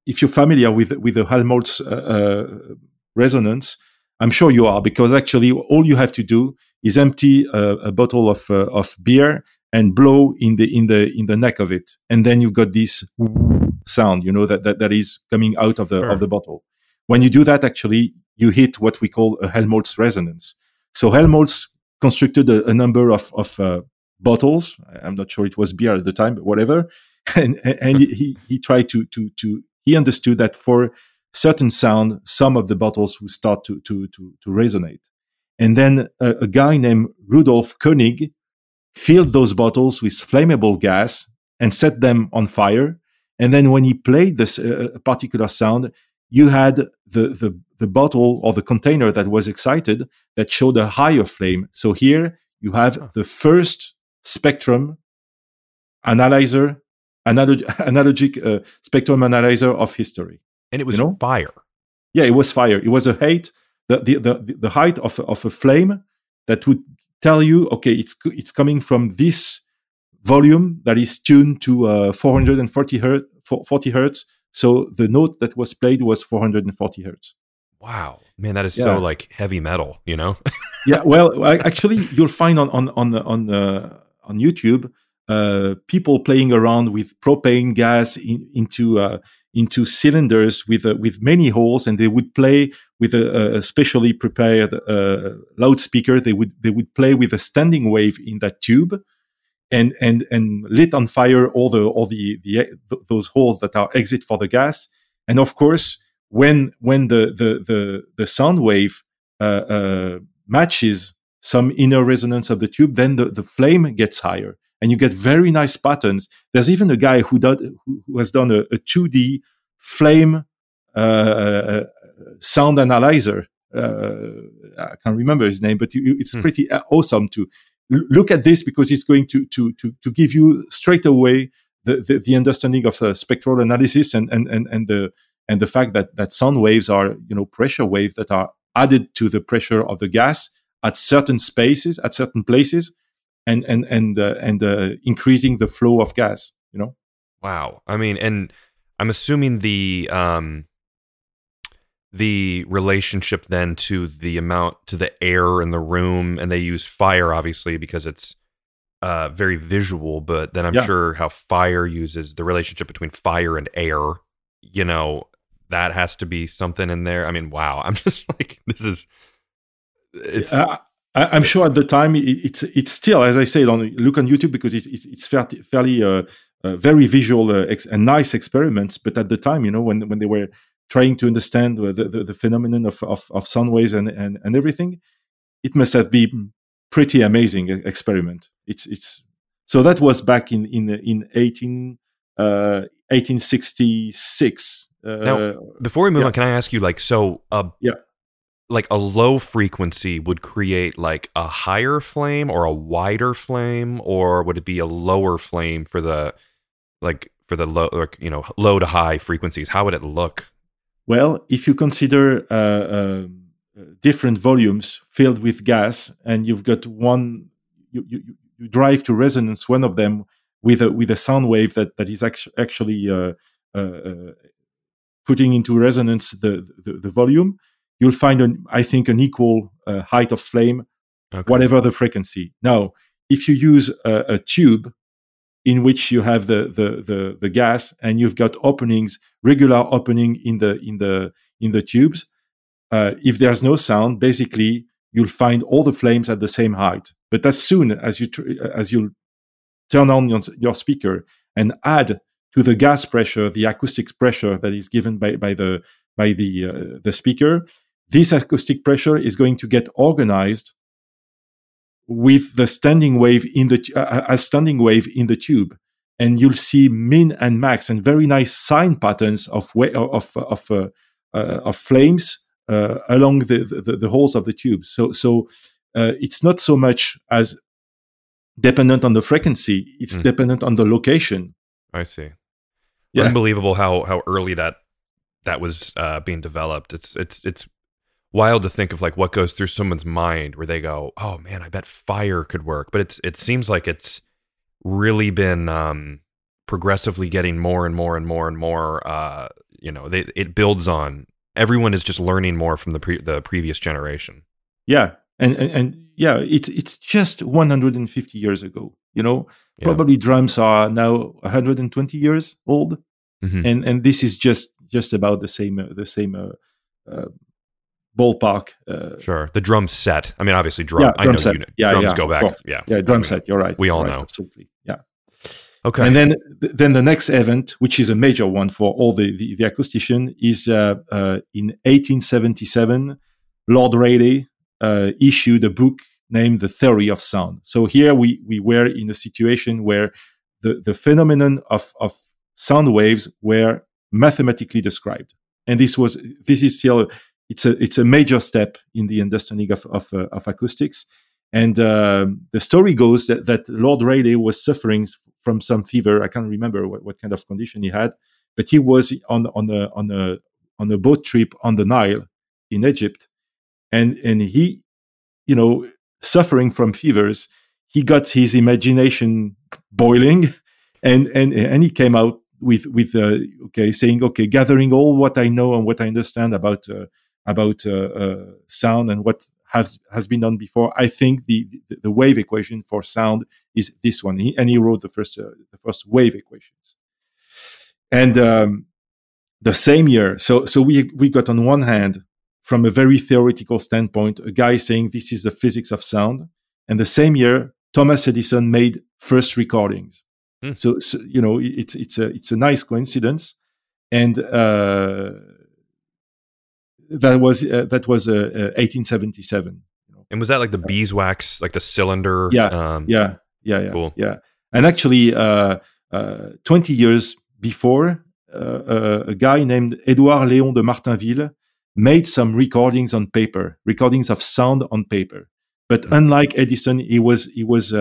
Speaker 2: if you're familiar with with the Helmholtz uh, uh, resonance, I'm sure you are because actually all you have to do is empty a, a bottle of uh, of beer and blow in the in the in the neck of it, and then you've got this sound, you know, that that, that is coming out of the
Speaker 1: Sure.
Speaker 2: of the bottle. When you do that, actually, you hit what we call a Helmholtz resonance. So Helmholtz constructed a, a number of of uh, bottles. I'm not sure it was beer at the time, but whatever. And and, he he tried to to to he understood that for certain sound, some of the bottles would start to to to, to resonate. And then a, a guy named Rudolf Koenig filled those bottles with flammable gas and set them on fire. And then when he played this uh, particular sound, you had the, the, the bottle or the container that was excited that showed a higher flame. So here you have the first spectrum analyzer, analog, analogic uh, spectrum analyzer of history.
Speaker 1: And it was you know? fire.
Speaker 2: Yeah, it was fire. It was a height, the, the, the, the height of, of a flame that would tell you, okay, it's it's coming from this volume that is tuned to uh, 440 hertz, 40 hertz. So the note that was played was 440 hertz.
Speaker 1: Wow, man, that is yeah. so like heavy metal, you know?
Speaker 2: yeah, well, actually, you'll find on on on on uh, on YouTube uh, people playing around with propane gas in, into uh, into cylinders with uh, with many holes, and they would play with a, a specially prepared uh, loudspeaker. They would they would play with a standing wave in that tube, and and and lit on fire all the all the, the those holes that are exit for the gas. And of course, when when the the the, the sound wave uh, uh, matches some inner resonance of the tube, then the, the flame gets higher and you get very nice patterns. There's even a guy who, did, who has done a, a 2D flame uh, uh, sound analyzer. Uh, I can't remember his name, but it's hmm. pretty uh, awesome to look at this because it's going to to to, to give you straight away the, the, the understanding of uh, spectral analysis and, and and and the and the fact that that sound waves are you know pressure waves that are added to the pressure of the gas at certain spaces at certain places and and and uh, and uh, increasing the flow of gas. You know.
Speaker 1: Wow. I mean, and I'm assuming the um the relationship then to the amount to the air in the room, and they use fire obviously because it's uh, very visual. But then I'm yeah. sure how fire uses the relationship between fire and air. You know, that has to be something in there. I mean, wow. I'm just like this is it's.
Speaker 2: Uh, I, am sure at the time it, it's it's still, as I said, on look on YouTube because it's it's, it's fairly, fairly uh, uh, very visual uh, ex- and nice experiments. But at the time, you know, when when they were trying to understand the, the, the phenomenon of, of, of sound waves and, and, and everything, it must have been pretty amazing experiment. It's it's so that was back in in in 18 uh, 1866. Uh,
Speaker 1: now, before we move
Speaker 2: yeah.
Speaker 1: on, can I ask you like so? Uh,
Speaker 2: yeah
Speaker 1: like a low frequency would create like a higher flame or a wider flame or would it be a lower flame for the like for the low like you know low to high frequencies how would it look
Speaker 2: well if you consider uh, uh, different volumes filled with gas and you've got one you, you, you drive to resonance one of them with a with a sound wave that that is actually uh, uh, uh, putting into resonance the, the, the volume you'll find, an, I think, an equal uh, height of flame, okay. whatever the frequency. Now, if you use a, a, tube in which you have the, the, the, the gas and you've got openings, regular opening in the, in the, in the tubes, uh, if there's no sound, basically you'll find all the flames at the same height. But as soon as you tr- as you turn on your, your speaker and add to the gas pressure the acoustic pressure that is given by, by the by the uh, the speaker, this acoustic pressure is going to get organized with the standing wave in the uh, a standing wave in the tube. And you'll see min and max and very nice sine patterns of way, of of uh, uh, of flames uh, along the, the, the holes of the tube. So so uh, it's not so much as dependent on the frequency it's mm. dependent on the location.
Speaker 1: I see. Yeah. unbelievable how how early that that was uh, being developed. It's it's it's wild to think of like what goes through someone's mind where they go, "Oh man, I bet fire could work." But it's it seems like it's really been um, progressively getting more and more and more and more. Uh, you know, they, it builds on. Everyone is just learning more from the pre- the previous generation.
Speaker 2: Yeah, and, and and yeah, it's it's just 150 years ago. You know, yeah. probably drums are now 120 years old, mm-hmm. and and this is just just about the same the same uh, uh, ballpark. Uh,
Speaker 1: sure, the drum set. I mean, obviously, drum. Yeah, drum set. You know,
Speaker 2: yeah,
Speaker 1: drums
Speaker 2: yeah,
Speaker 1: go back. Yeah,
Speaker 2: yeah, drum I mean, set. You're right.
Speaker 1: We all
Speaker 2: right,
Speaker 1: know.
Speaker 2: Absolutely. Yeah.
Speaker 1: Okay.
Speaker 2: And then, then the next event, which is a major one for all the the, the acoustician, is uh, uh, in 1877. Lord Rayleigh uh, issued a book named The Theory of Sound. So here we we were in a situation where the the phenomenon of of sound waves were mathematically described, and this was this is still it's a it's a major step in the understanding of of, uh, of acoustics. And um, the story goes that, that Lord Rayleigh was suffering from some fever. I can't remember what, what kind of condition he had, but he was on on a on a on a boat trip on the Nile in Egypt, and and he, you know, suffering from fevers, he got his imagination boiling, and and and he came out with with uh, okay saying okay gathering all what I know and what I understand about uh, about uh, uh sound and what has has been done before. I think the the, the wave equation for sound is this one, he, and he wrote the first uh, the first wave equations. And um, the same year, so so we we got on one hand from a very theoretical standpoint a guy saying this is the physics of sound, and the same year Thomas Edison made first recordings. Hmm. So, so, you know it's it's a it's a nice coincidence, and. Uh, that was uh, that was uh, 1877.
Speaker 1: Uh, and was that like the beeswax, like the cylinder?
Speaker 2: Yeah, um, yeah, yeah, yeah, cool. yeah. And actually, uh, uh, 20 years before, uh, a guy named Edouard Léon de Martinville made some recordings on paper, recordings of sound on paper. But mm-hmm. unlike Edison, he was he was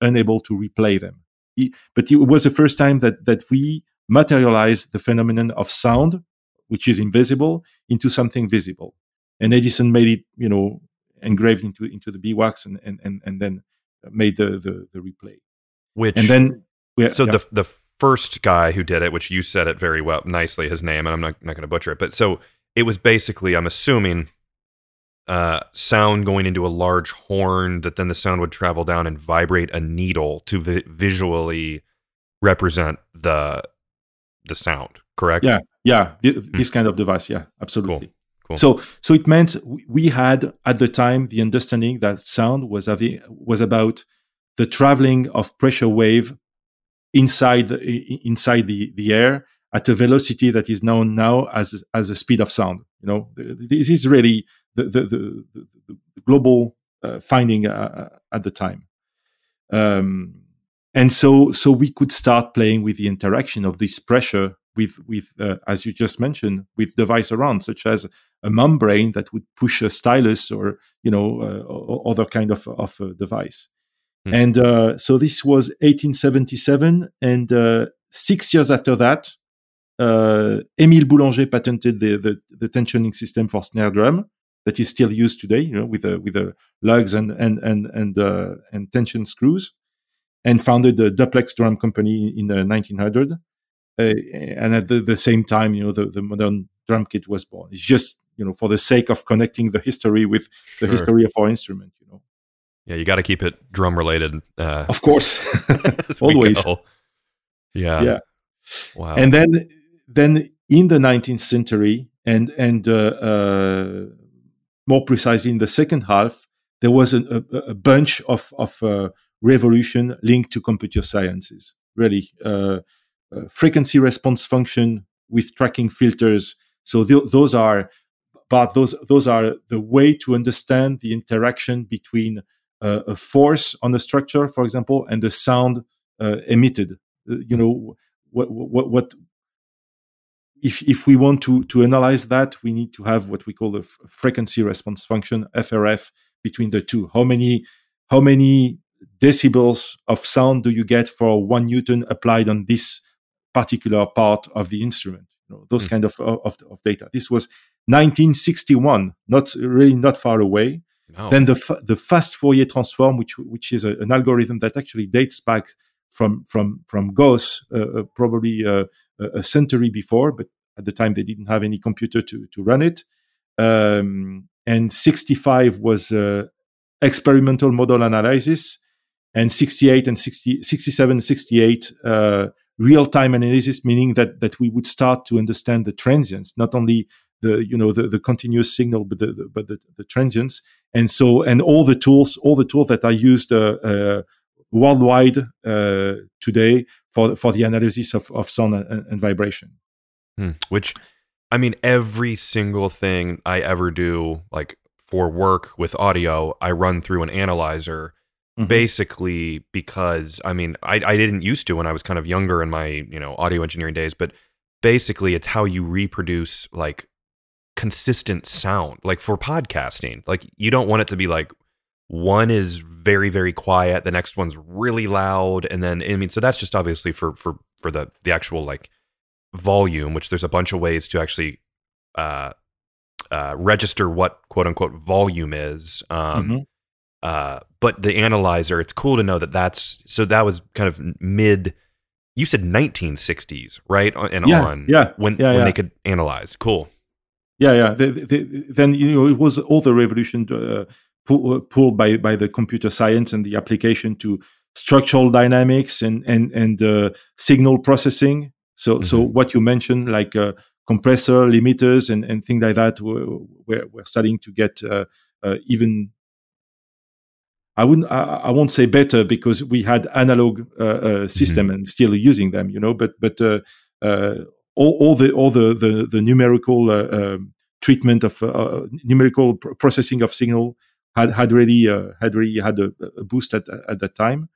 Speaker 2: unable to replay them. He, but it was the first time that that we materialized the phenomenon of sound which is invisible into something visible. And Edison made it, you know, engraved into into the beeswax and and and, and then made the, the the replay.
Speaker 1: Which
Speaker 2: and then
Speaker 1: so yeah. the the first guy who did it, which you said it very well nicely, his name, and I'm not not going to butcher it, but so it was basically, I'm assuming, uh, sound going into a large horn that then the sound would travel down and vibrate a needle to vi- visually represent the the sound correct?
Speaker 2: Yeah, yeah, th- mm. this kind of device. Yeah, absolutely. Cool. Cool. So, so it meant we had at the time the understanding that sound was having, was about the traveling of pressure wave inside the, inside the, the air at a velocity that is known now as as the speed of sound. You know, this is really the the, the, the global uh, finding uh, at the time. Um, and so so we could start playing with the interaction of this pressure with with uh, as you just mentioned with device around such as a membrane that would push a stylus or you know uh, other kind of of device hmm. and uh, so this was 1877 and uh, six years after that uh, Émile Boulanger patented the, the, the tensioning system for snare drum that is still used today you know with a with a lugs and and and and uh, and tension screws and founded the duplex drum company in 1900 uh, and at the, the, same time, you know, the, the modern drum kit was born. It's just you know for the sake of connecting the history with the history of our instrument. You know.
Speaker 1: Yeah, you got to keep it drum related. Uh,
Speaker 2: of course, always.
Speaker 1: Yeah.
Speaker 2: Yeah.
Speaker 1: Wow.
Speaker 2: And then then in the 19th century and and uh, uh, more precisely in the second half, there was a, a, a bunch of of uh, revolution linked to computer sciences. Really, uh, frequency response function with tracking filters. So th- those are, but those those are the way to understand the interaction between uh, a force on a structure, for example, and the sound uh, emitted. Uh, you know what what what. If, if we want to, to analyze that, we need to have what we call a f- frequency response function, FRF, between the two. How many how many decibels of sound do you get for one newton applied on this particular part of the instrument. You know, those mm. kind of, of, of data. This was 1961, not really not far away. No. Then the the fast Fourier transform, which which is a, an algorithm that actually dates back from from from Gauss, uh, uh probably uh, a century before, but at the time they didn't have any computer to to run it. Um, and 65 was uh, experimental modal analysis, and 68 and 60, 67, 68 uh, real-time analysis, meaning that that we would start to understand the transients, not only the you know the, the continuous signal, but the, the but the, the transients. And so and all the tools, all the tools that are used uh, uh, worldwide uh, today for for the analysis of, of sound and, and vibration.
Speaker 1: Hmm. Which, I mean, every single thing I ever do, like for work with audio, I run through an analyzer. Mm-hmm. Basically, because I mean, I, I didn't used to when I was kind of younger in my you know audio engineering days, but basically, it's how you reproduce like consistent sound. Like for podcasting, like you don't want it to be like one is very very quiet the next one's really loud and then i mean so that's just obviously for for for the the actual like volume which there's a bunch of ways to actually uh uh register what quote unquote volume is um mm-hmm. Uh but the analyzer it's cool to know that that's so that was kind of mid you said 1960s right and
Speaker 2: yeah,
Speaker 1: on
Speaker 2: yeah
Speaker 1: when
Speaker 2: yeah,
Speaker 1: when
Speaker 2: yeah.
Speaker 1: they could analyze cool
Speaker 2: yeah yeah the, the, then you know it was all the revolution uh, uh, pulled by by the computer science and the application to structural dynamics and and and uh, signal processing. So mm-hmm. so what you mentioned like uh, compressor limiters and and things like that we're, we're starting to get uh, uh, even I wouldn't I, I, won't say better because we had analog uh, system mm-hmm. and still using them you know but but all, all the all the the, the numerical um, treatment of numerical pr- processing of signal had had really uh, had really had a, a, boost at at that time,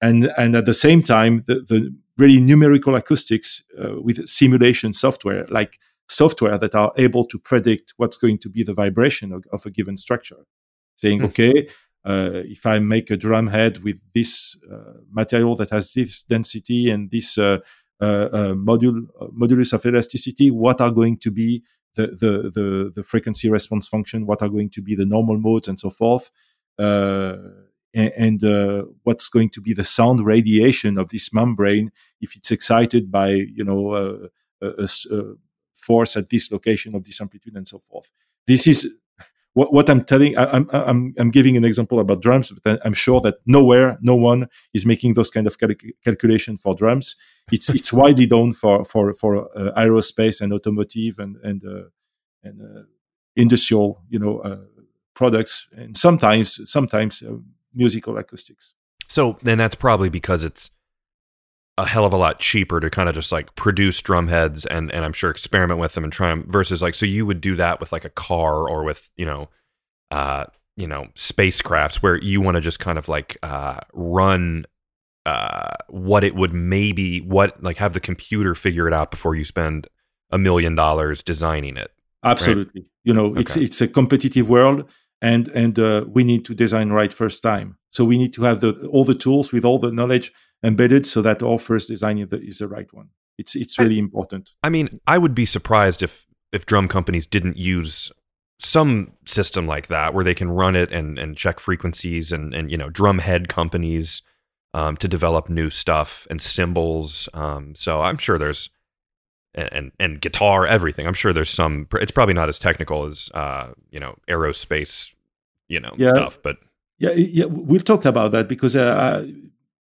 Speaker 2: and and at the same time the, the really numerical acoustics uh, with simulation software like software that are able to predict what's going to be the vibration of, of a given structure, saying mm. okay. Uh, if I make a drum head with this uh, material that has this density and this uh, uh, module modulus of elasticity, what are going to be the, the, the, the frequency response function, what are going to be the normal modes and so forth, uh, and, uh, what's going to be the sound radiation of this membrane if it's excited by you know uh, a, a, a, force at this location of this amplitude and so forth. This is what, what I'm telling. I, am I'm I'm giving an example about drums, but I'm sure that nowhere, no one is making those kind of cal- calculation for drums. It's it's widely known for for for uh, aerospace and automotive and and uh, and uh, industrial, you know, uh, products, and sometimes sometimes uh, musical acoustics.
Speaker 1: So then that's probably because it's a hell of a lot cheaper to kind of just like produce drum heads and and I'm sure experiment with them and try them versus like so you would do that with like a car or with you know uh you know spacecrafts where you want to just kind of like uh run uh what it would maybe what like have the computer figure it out before you spend a million dollars designing it
Speaker 2: absolutely right? you know okay. it's it's a competitive world and and uh, we need to design right first time so we need to have the all the tools with all the knowledge embedded so that our first design is the, right one. It's it's really I, important.
Speaker 1: I mean, I would be surprised if if drum companies didn't use some system like that where they can run it and and check frequencies and and you know drum head companies um, to develop new stuff and cymbals. Um, so I'm sure there's and and guitar everything. I'm sure there's some. It's probably not as technical as uh, you know aerospace you know yeah. stuff, but
Speaker 2: yeah, yeah, we'll talk about that because uh,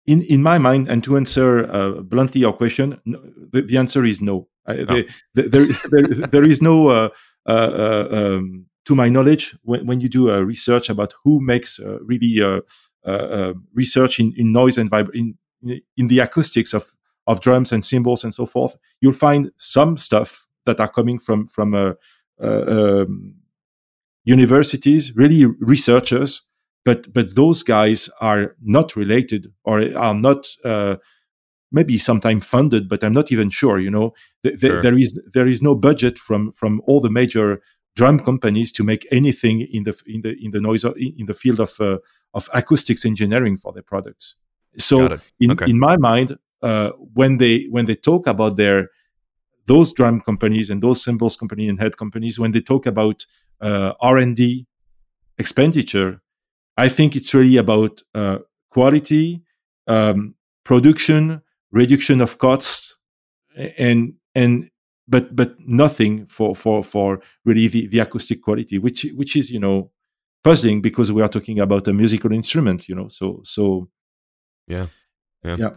Speaker 2: in in my mind, and to answer uh, bluntly your question, no, the, the, answer is no. I, oh. the, there, there, there is no, uh, uh, uh, um, to my knowledge, when, when you do a research about who makes uh, really research in, in noise and vib- in, in the acoustics of of drums and cymbals and so forth, you'll find some stuff that are coming from from um, universities, really researchers but but those guys are not related or are not uh, maybe sometimes funded but i'm not even sure you know th- th- sure. there is there is no budget from from all the major drum companies to make anything in the in the in the noise in the field of uh, of acoustics engineering for their products so in okay. in my mind uh, when they when they talk about their those drum companies and those cymbals companies and head companies when they talk about uh, r&d expenditure I think it's really about uh, quality, um, production, reduction of costs, and and but but nothing for for for really the, the acoustic quality, which which is you know puzzling because we are talking about a musical instrument, you know. So so
Speaker 1: yeah
Speaker 2: yeah. yeah.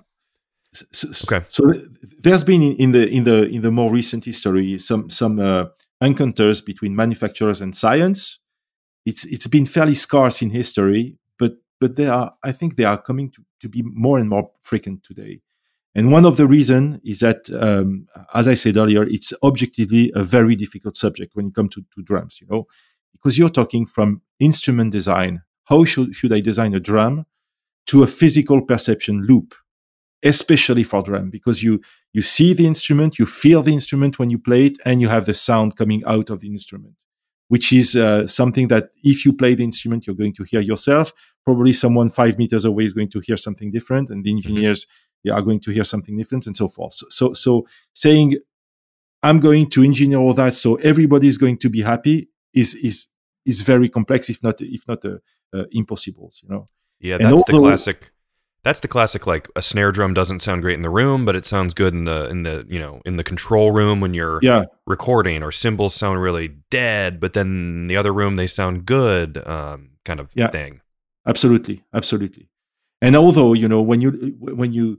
Speaker 2: So, okay. So there's been in, the in the in the more recent history some some uh, encounters between manufacturers and science it's it's been fairly scarce in history, but but they are I think they are coming to, to be more and more frequent today. And one of the reasons is that, um, as I said earlier, it's objectively a very difficult subject when it comes to, to drums, you know, because you're talking from instrument design. How should, should I design a drum to a physical perception loop, especially for drum, because you, you see the instrument, you feel the instrument when you play it, and you have the sound coming out of the instrument, which is uh, something that if you play the instrument, you're going to hear yourself. Probably someone five meters away is going to hear something different, and the mm-hmm. engineers mm-hmm are going to hear something different and so forth. So, so, so saying I'm going to engineer all that so everybody is going to be happy is is is very complex, if not if not uh, uh, impossible. You know.
Speaker 1: Yeah, that's the classic. That's the classic. Like a snare drum doesn't sound great in the room, but it sounds good in the in the you know in the control room when you're
Speaker 2: yeah.
Speaker 1: recording. Or cymbals sound really dead, but then in the other room they sound good. Um, kind of
Speaker 2: yeah.
Speaker 1: thing.
Speaker 2: Absolutely, absolutely. And although you know when you when you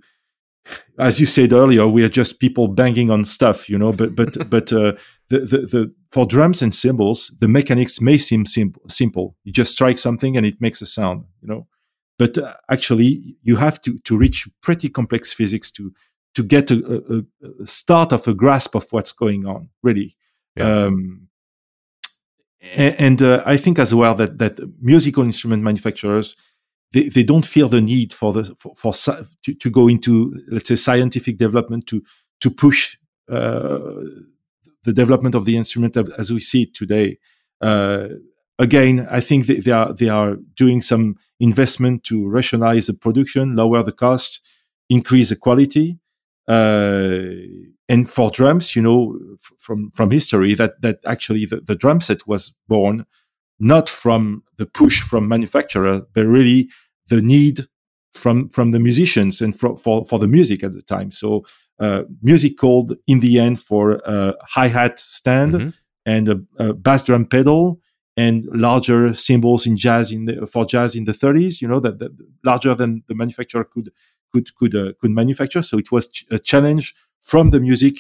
Speaker 2: as you said earlier, we are just people banging on stuff, you know. But but but uh, the, the the for drums and cymbals, the mechanics may seem simple. Simple. You just strike something and it makes a sound, you know. But uh, actually, you have to to reach pretty complex physics to to get a, a, a start of a grasp of what's going on. Really. Yeah. Um, and, and uh, I think as well that that musical instrument manufacturers they, they don't feel the need for the for, for to, to go into let's say scientific development to to push uh, the development of the instrument as we see it today. Uh, again, I think they, they, are they are doing some investment to rationalize the production, lower the cost, increase the quality. Uh, and for drums, you know, f- from from history, that that actually the, the drum set was born not from the push from manufacturer, but really the need from from the musicians and for for, for the music at the time. So uh, music called in the end for a hi hat stand mm-hmm. and a, a, bass drum pedal and larger cymbals in jazz in the, for jazz in the 30s. You know that, that larger than the manufacturer could could could uh, could manufacture. So it was ch- a challenge from the music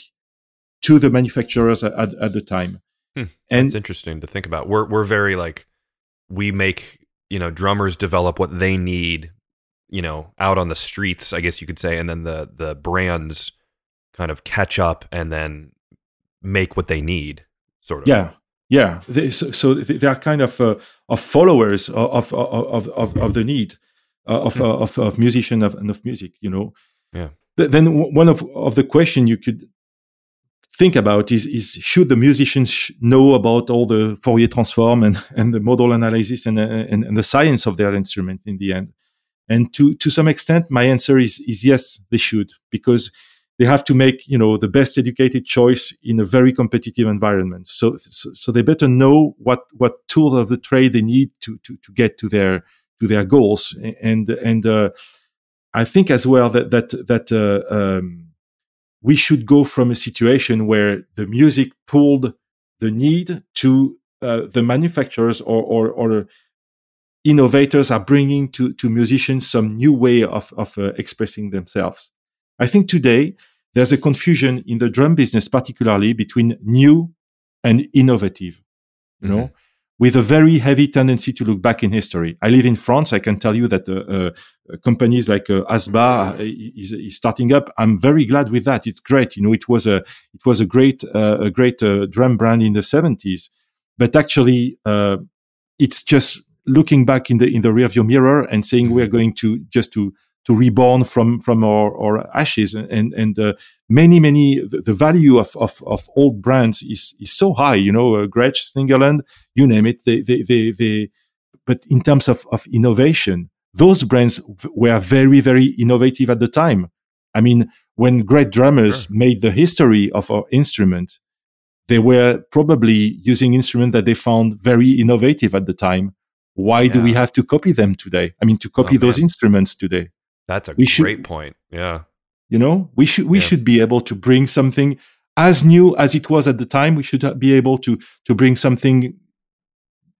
Speaker 2: to the manufacturers at, at, at the time.
Speaker 1: Hmm. And it's interesting to think about. We're we're very like we make you know drummers develop what they need, you know, out on the streets, I guess you could say, and then the the brands kind of catch up and then make what they need, sort of.
Speaker 2: Yeah, yeah. They, so, so, they are kind of uh, of followers of of of of, of the need uh, of, mm. of of musician of, and of music. You know.
Speaker 1: Yeah.
Speaker 2: Then one of of the question you could think about is, is should the musicians know about all the Fourier transform and, and the modal analysis and, and, and, the science of their instrument in the end? And to, to some extent, my answer is, is yes, they should, because they have to make, you know, the best educated choice in a very competitive environment. So, so, they better know what, what tools of the trade they need to, to, to get to their, to their goals. And, and, uh, I think as well that, that, that, uh, um, we should go from a situation where the music pulled the need to uh, the manufacturers or, or, or, innovators are bringing to, to musicians some new way of, of uh, expressing themselves. I think today there's a confusion in the drum business, particularly between new and innovative. You know, mm-hmm with a very heavy tendency to look back in history. I live in France. I can tell you that uh, uh, companies like uh, Asba is, is, starting up. I'm very glad with that. It's great. You know, it was a it was a great uh, a great uh, drum brand in the 70s, but actually, uh, it's just looking back in the in the rearview mirror and saying mm-hmm. we're going to just to to reborn from from our, our ashes. And and uh, many many the, value of, of of old brands is is so high you know uh, Gretsch Slingerland you name it. They they they, they but in terms of of innovation those brands were very very innovative at the time. I mean when great drummers sure. made the history of our instrument they were probably using instruments that they found very innovative at the time. Why yeah. do we have to copy them today? I mean to copy oh, those instruments today
Speaker 1: that's a we great should, point. Yeah.
Speaker 2: You know, we should we yeah. should be able to bring something as new as it was at the time. We should be able to to bring something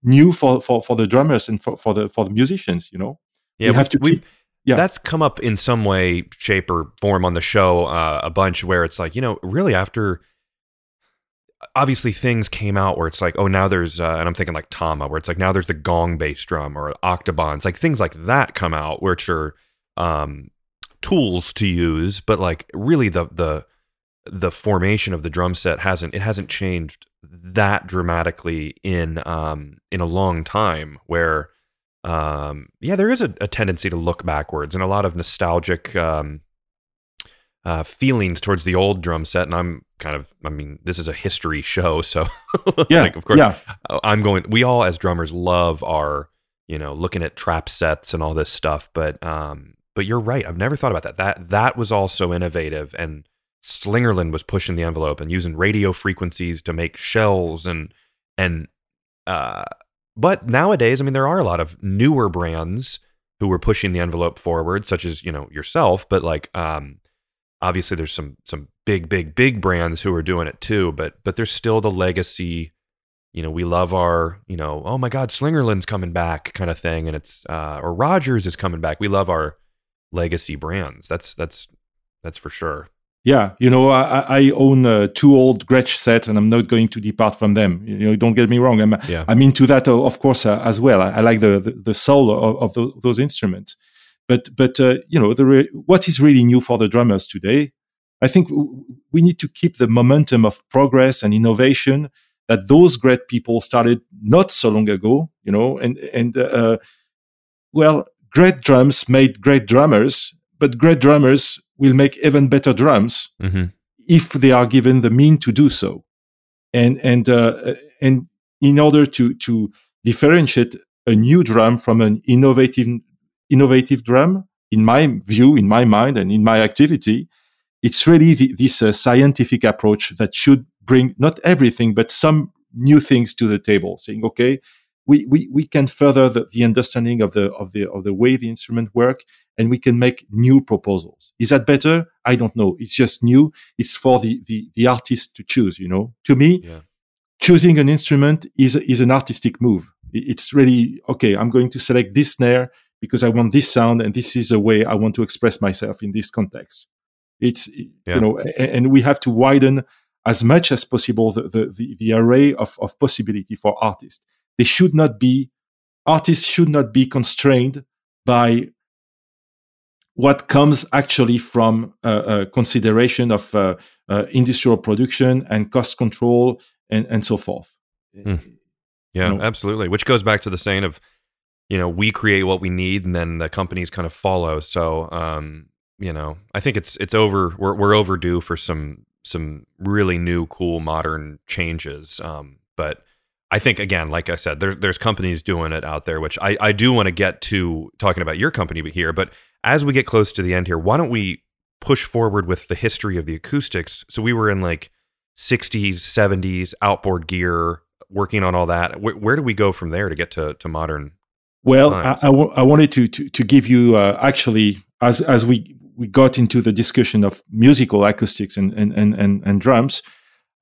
Speaker 2: new for for, for the drummers and for, for the for the musicians. You know,
Speaker 1: yeah, we have to. Keep, yeah, that's come up in some way, shape, or form on the show uh, a bunch. Where it's like, you know, really after obviously things came out where it's like, oh, now there's, uh, and I'm thinking like Tama, where it's like now there's the gong bass drum or octobans, like things like that come out, which are um, tools to use, but like really the the the formation of the drum set hasn't it hasn't changed that dramatically in um in a long time where um yeah there is a, a tendency to look backwards and a lot of nostalgic um uh, feelings towards the old drum set, and I'm kind of, I mean, this is a history show, so
Speaker 2: yeah,
Speaker 1: like, of course,
Speaker 2: yeah.
Speaker 1: I'm going. We all as drummers love our, you know, looking at trap sets and all this stuff, but um, but you're right. I've never thought about that. That that was also innovative, and Slingerland was pushing the envelope and using radio frequencies to make shells and and uh, but nowadays, I mean, there are a lot of newer brands who were pushing the envelope forward, such as you know yourself, but like um obviously there's some some big big big brands who are doing it too but but there's still the legacy you know we love our you know oh my god slingerland's coming back kind of thing and it's uh or rogers is coming back we love our legacy brands that's that's that's for sure
Speaker 2: yeah you know i, I own uh, two old gretsch sets and i'm not going to depart from them you know don't get me wrong i'm, yeah. I'm into that of course uh, as well I, I, like the, the, the soul of, of the, those instruments but but uh, you know, re- what is really new for the drummers today? I think w- we need to keep the momentum of progress and innovation that those great people started not so long ago. You know, and and uh, well, great drums made great drummers, but great drummers will make even better drums mm-hmm. if they are given the mean to do so. And and uh, and in order to to differentiate a new drum from an innovative innovative drum, in my view, in my mind, and in my activity, it's really the, this uh, scientific approach that should bring not everything, but some new things to the table, saying, okay, we, we, we can further the, the understanding of the, of, the, of the way the instrument work and we can make new proposals. Is that better? I don't know. It's just new. It's for the, the, the artist to choose, you know. To me, yeah. choosing an instrument is, is an artistic move. It's really, okay, I'm going to select this snare because I want this sound and this is a way I want to express myself in this context. It's yeah. you know, and, and, we have to widen as much as possible the the, the, the array of, of possibility for artists. They should not be artists should not be constrained by what comes actually from uh, consideration of uh, uh, industrial production and cost control and, and so forth.
Speaker 1: Mm. Yeah, you know? absolutely. Which goes back to the saying of you know we create what we need and then the companies kind of follow so um you know i think it's it's over we're, we're overdue for some some really new cool modern changes um but i think again like i said there's there's companies doing it out there which i i do want to get to talking about your company here but as we get close to the end here why don't we push forward with the history of the acoustics? So we were in like 60s 70s outboard gear working on all that. Where, where do we go from there to get to to modern
Speaker 2: well, I, I, w- I wanted to, to, to give you uh, actually, as, as we, we got into the discussion of musical acoustics and, and, and, and, and drums,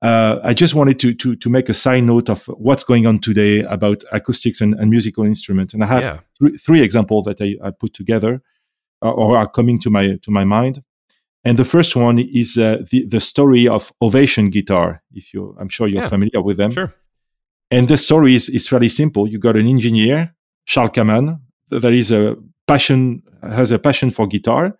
Speaker 2: uh, I just wanted to, to, to make a side note of what's going on today about acoustics and, and musical instruments. And I have yeah. th- three examples that I, I put together uh, or are coming to my, to my mind. And the first one is uh, the, the story of Ovation Guitar. If you, I'm sure you're yeah, familiar with them.
Speaker 1: Sure.
Speaker 2: And the story is, is fairly simple. You got an engineer Charles Kaman. There is a passion, has a passion for guitar.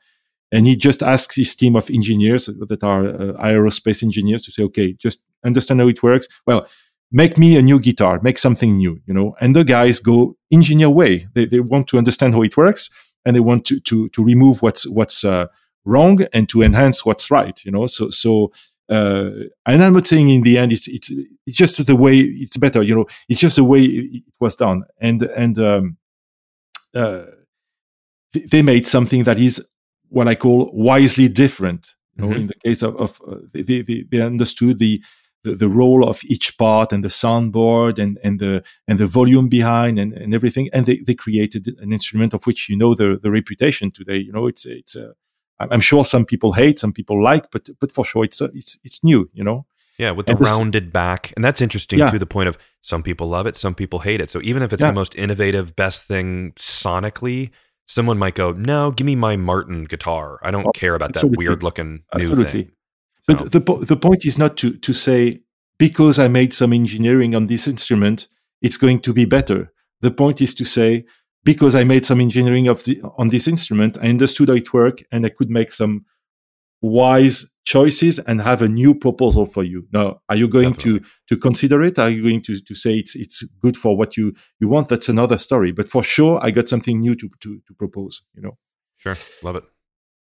Speaker 2: And he just asks his team of engineers that are uh, aerospace engineers to say, okay, just understand how it works. Well, make me a new guitar, make something new, you know. And the guys go engineer way. They, they want to understand how it works and they want to, to, to remove what's, what's uh, wrong and to enhance what's right, you know. So, so, uh, and I'm not saying in the end it's, it's it's just the way it's better, you know. It's just the way it was done, and and um, uh, they made something that is what I call wisely different. You know, mm-hmm. in the case of, of uh, they, they, they understood the, the, the role of each part and the soundboard and and the and the volume behind and, and everything, and they, they created an instrument of which you know the the reputation today. You know, it's it's a I'm sure some people hate, some people like, but but for sure it's uh, it's it's new, you know.
Speaker 1: Yeah, with the this, rounded back, and that's interesting yeah. to the point of some people love it, some people hate it. So even if it's yeah. the most innovative, best thing sonically, someone might go, "No, give me my Martin guitar. I don't oh, care about that weird looking new thing."
Speaker 2: But so. the the point is not to to say because I made some engineering on this instrument, it's going to be better. The point is to say, because I made some engineering of the, on this instrument, I understood how it worked and I could make some wise choices and have a new proposal for you. Now, are you going Definitely. to to consider it? Are you going to, to say it's it's good for what you you want? That's another story. But for sure, I got something new to to, to propose. You know.
Speaker 1: Sure, love it.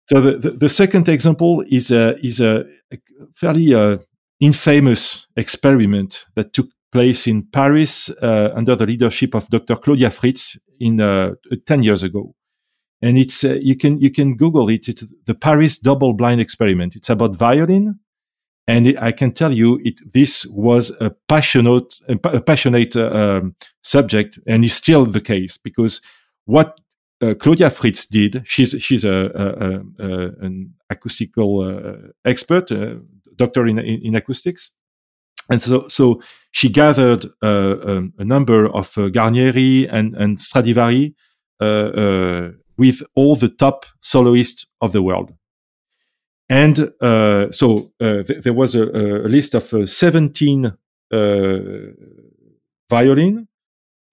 Speaker 2: So the, the, the second example is a is a, a fairly uh, infamous experiment that took place in Paris uh, under the leadership of Dr. Claudia Fritz in uh, ten years ago and it's uh, you can you can Google it. It's the Paris Double Blind Experiment. It's about violin, and it, I can tell you, it this was a passionate a passionate uh, um, subject, and is still the case because what uh, Claudia Fritz did, she's she's a, a, a an acoustical uh, expert, uh, doctor in, in, in acoustics, and so so she gathered uh, um, a number of Guarneri and and Stradivari with all the top soloists of the world. And uh, so uh, th- there was a, a list of uh, 17 uh, violin.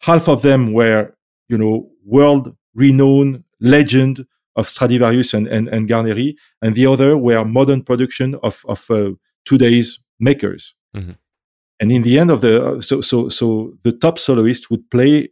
Speaker 2: Half of them were, you know, world renowned legend of Stradivarius and, and, and Guarneri, and the other were modern production of, of uh, today's makers. Mm-hmm. And in the end of the so so so the top soloist would play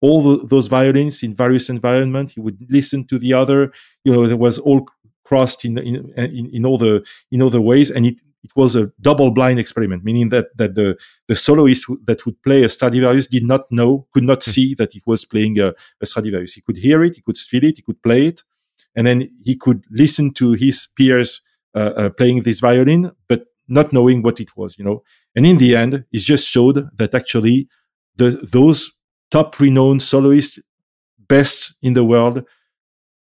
Speaker 2: all the, those violins in various environments. He would listen to the other. You know, there was all crossed in in, in, in all the in all the ways, and it it was a double blind experiment, meaning that that the the soloist that would play a Stradivarius did not know, could not hmm. see that it was playing a, a Stradivarius. He could hear it, he could feel it, he could play it, and then he could listen to his peers uh, uh, playing this violin, but not knowing what it was. You know, and in the end, it just showed that actually the those top renowned soloists, best in the world,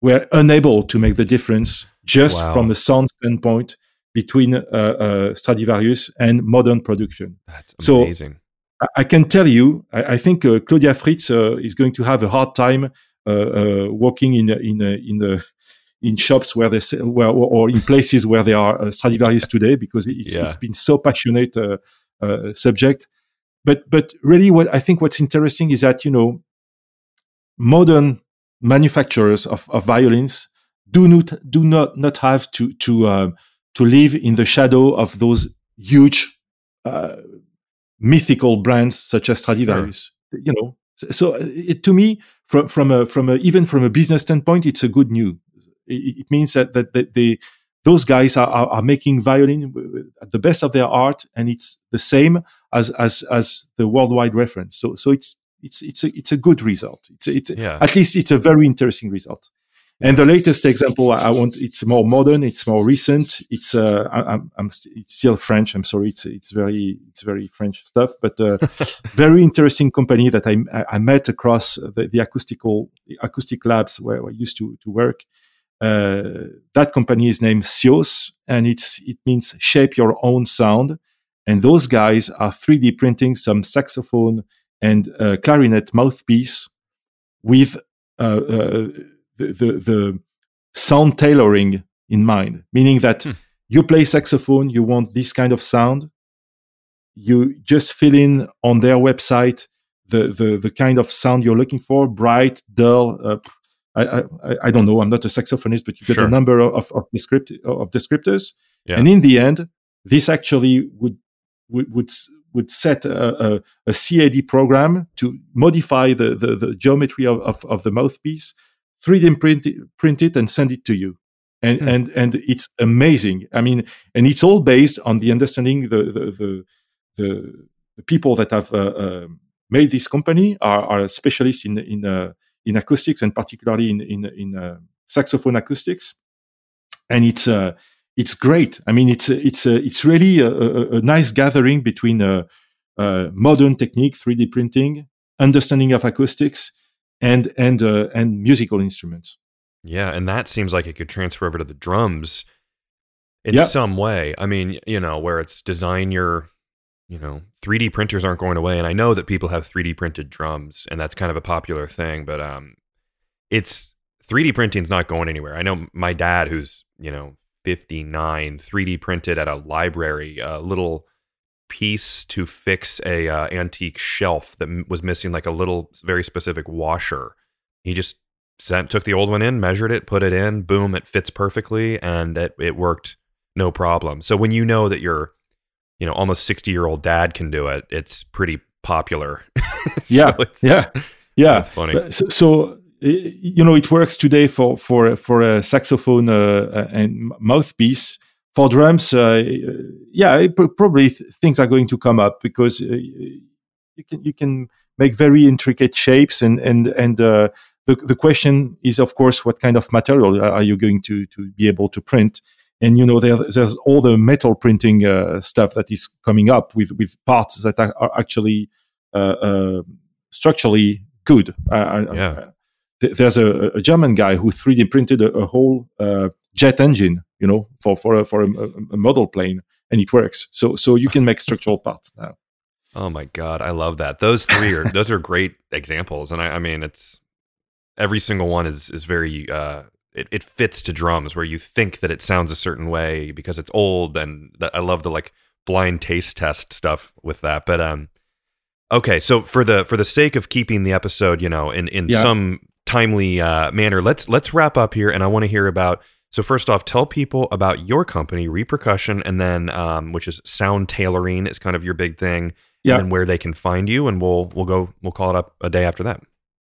Speaker 2: were unable to make the difference just wow. from a sound standpoint between uh, uh, Stradivarius and modern production.
Speaker 1: That's amazing.
Speaker 2: So I, can tell you, I, I think uh, Claudia Fritz uh, is going to have a hard time uh, uh, working in in in the in shops where they where, or in places where there are Stradivarius today because it's, yeah. it's been so passionate uh subject but but really what i think what's interesting is that you know modern manufacturers of, of violins do not do not not have to to uh, to live in the shadow of those huge uh, mythical brands such as Stradivarius. Sure. You know, so, so it, to me, from from a from a even from a business standpoint, it's a good news. It, it means that that, that they those guys are, are, are, making violin at the best of their art, and it's the same as as as the worldwide reference. So so it's it's it's a it's a good result. It's it's yeah. at least it's a very interesting result. And the latest example I want it's more modern, it's more recent. It's uh, I'm, I'm it's still French. I'm sorry, it's it's very it's very French stuff, but uh, very interesting company that I I met across the, the acoustical the acoustic labs where I used to to work. Uh, that company is named Syos, and it's it means shape your own sound. And those guys are 3D printing some saxophone and uh, clarinet mouthpiece with uh, uh, the, the, the sound tailoring in mind, meaning that hmm. you play saxophone, you want this kind of sound. You just fill in on their website the, the, the kind of sound you're looking for bright, dull, uh, I, I, I don't know. I'm not a saxophonist, but you get sure. a number of, of, descript, of descriptors. Yeah. And in the end, this actually would would would, would set a, a, a, CAD program to modify the, the, the geometry of, of, of, the mouthpiece, 3D print it, print it, and send it to you. And, mm. and and it's amazing. I mean, and it's all based on the understanding the the the, the, the people that have uh, uh, made this company are, are specialists in in uh, in acoustics and particularly in in, in uh, saxophone acoustics, and it's uh, it's great. I mean, it's it's it's really a, a, a, nice gathering between uh, uh modern technique, 3D printing, understanding of acoustics, and and uh, and musical instruments.
Speaker 1: Yeah, and that seems like it could transfer over to the drums in some way. I mean, you know, where it's design your you know, 3D printers aren't going away. And I know that people have 3D printed drums, and that's kind of a popular thing, but um, it's 3D printing is not going anywhere. I know my dad, who's, you know, 59, 3D printed at a library, a little piece to fix a uh, antique shelf that m- was missing like a little very specific washer. He just sent, took the old one in, measured it, put it in, boom, it fits perfectly, and it it worked no problem. So when you know that your you know almost 60 year old dad can do it, it's pretty popular. so
Speaker 2: yeah, yeah, yeah.
Speaker 1: That's funny.
Speaker 2: So, so, you know, it works today for for for a saxophone uh, and mouthpiece. For drums, uh, yeah, probably th- things are going to come up because uh, you can you can make very intricate shapes and and and uh, the the question is of course what kind of material are you going to to be able to print and you know there, there's all the metal printing uh, stuff that is coming up with with parts that are, are actually uh, uh, structurally good.
Speaker 1: yeah.
Speaker 2: there's a, a, German guy who 3D printed a, a whole jet engine, you know, for for a, for a, a, model plane, and it works. So so you can make structural parts now.
Speaker 1: Oh my god, I love that. Those three are those are great examples, and I, I mean it's every single one is is very uh, it, it fits to drums where you think that it sounds a certain way because it's old, and that, I love the like blind taste test stuff with that. But um, okay, so for the for the sake of keeping the episode, you know, in in yeah. some timely uh, manner, let's let's wrap up here, and I want to hear about so first off, tell people about your company, Repercussion, and then um, which is sound tailoring is kind of your big thing. Yeah. And where they can find you, and we'll we'll go we'll call it up a day after that.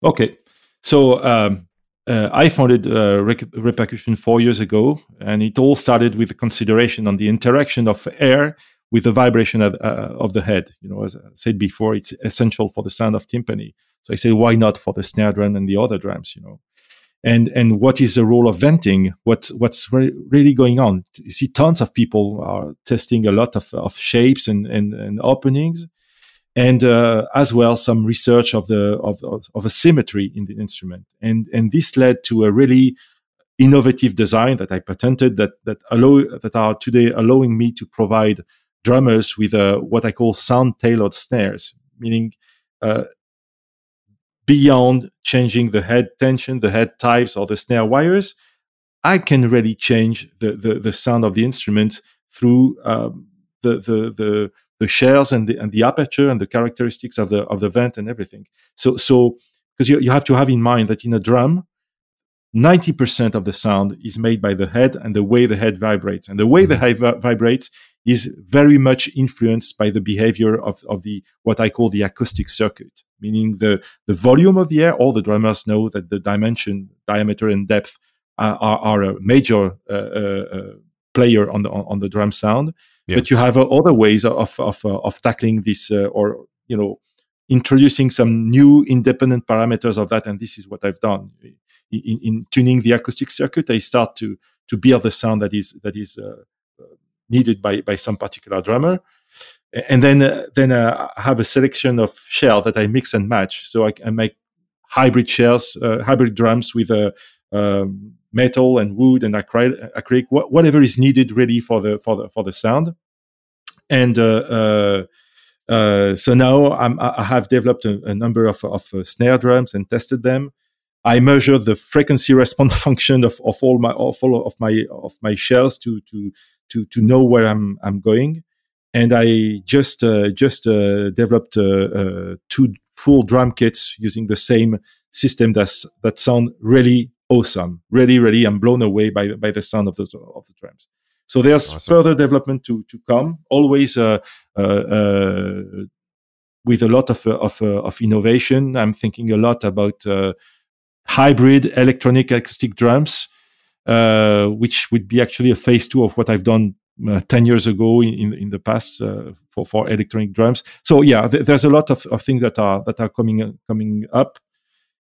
Speaker 2: Okay. So um, uh, I founded uh, Repercussion four years ago, and it all started with a consideration on the interaction of air with the vibration of, uh, of the head. You know, as I said before, it's essential for the sound of timpani. So I say, why not for the snare drum and the other drums? You know, and and what is the role of venting what what's re- really going on you see tons of people are testing a lot of, of shapes and, and, and openings and uh, as well some research of the of, of, a symmetry in the instrument. And and this led to a really innovative design that I patented that that allow that are today allowing me to provide drummers with a, what I call sound tailored snares meaning uh, beyond changing the head tension, the head types, or the snare wires, I can really change the, the, the sound of the instrument through um, the, the, the, the shells and the, and the aperture and the characteristics of the, of the vent and everything. So, so because you, you have to have in mind that in a drum, 90% of the sound is made by the head and the way the head vibrates. And the way mm-hmm. the head vi- vibrates is very much influenced by the behavior of, of the what I call the acoustic circuit, meaning the, the volume of the air. All the drummers know that the dimension, diameter, and depth are, are, are a major uh, uh, uh player on the on, the drum sound. Yeah. But you have uh, other ways of of, uh, of tackling this, uh, or you know, introducing some new independent parameters of that. And this is what I've done in, in tuning the acoustic circuit. I start to to build the sound that is that is needed by by some particular drummer and then uh, then uh, I have a selection of shells that I mix and match. So I, I make hybrid shells, uh, hybrid drums with a um, metal and wood and acrylic, acrylic wh- whatever is needed really for the for the for the sound. And uh, uh, so now I'm, i have developed a, a number of, of snare drums and tested them. I measure the frequency response function of, of all my of all of my of my shells to to to to know where I'm I'm going. And I just uh, just uh, developed uh, uh, two full drum kits using the same system that's that sound really awesome. Really, really, I'm blown away by by the sound of the of the drums. So there's awesome. further development to to come. Always uh, uh, with a lot of of, of innovation. I'm thinking a lot about hybrid electronic acoustic drums uh, which would be actually a phase two of what I've done uh, 10 years ago in, in the past uh, for, for electronic drums. So yeah, th- there's a lot of, of things that are, that are coming, uh, coming up.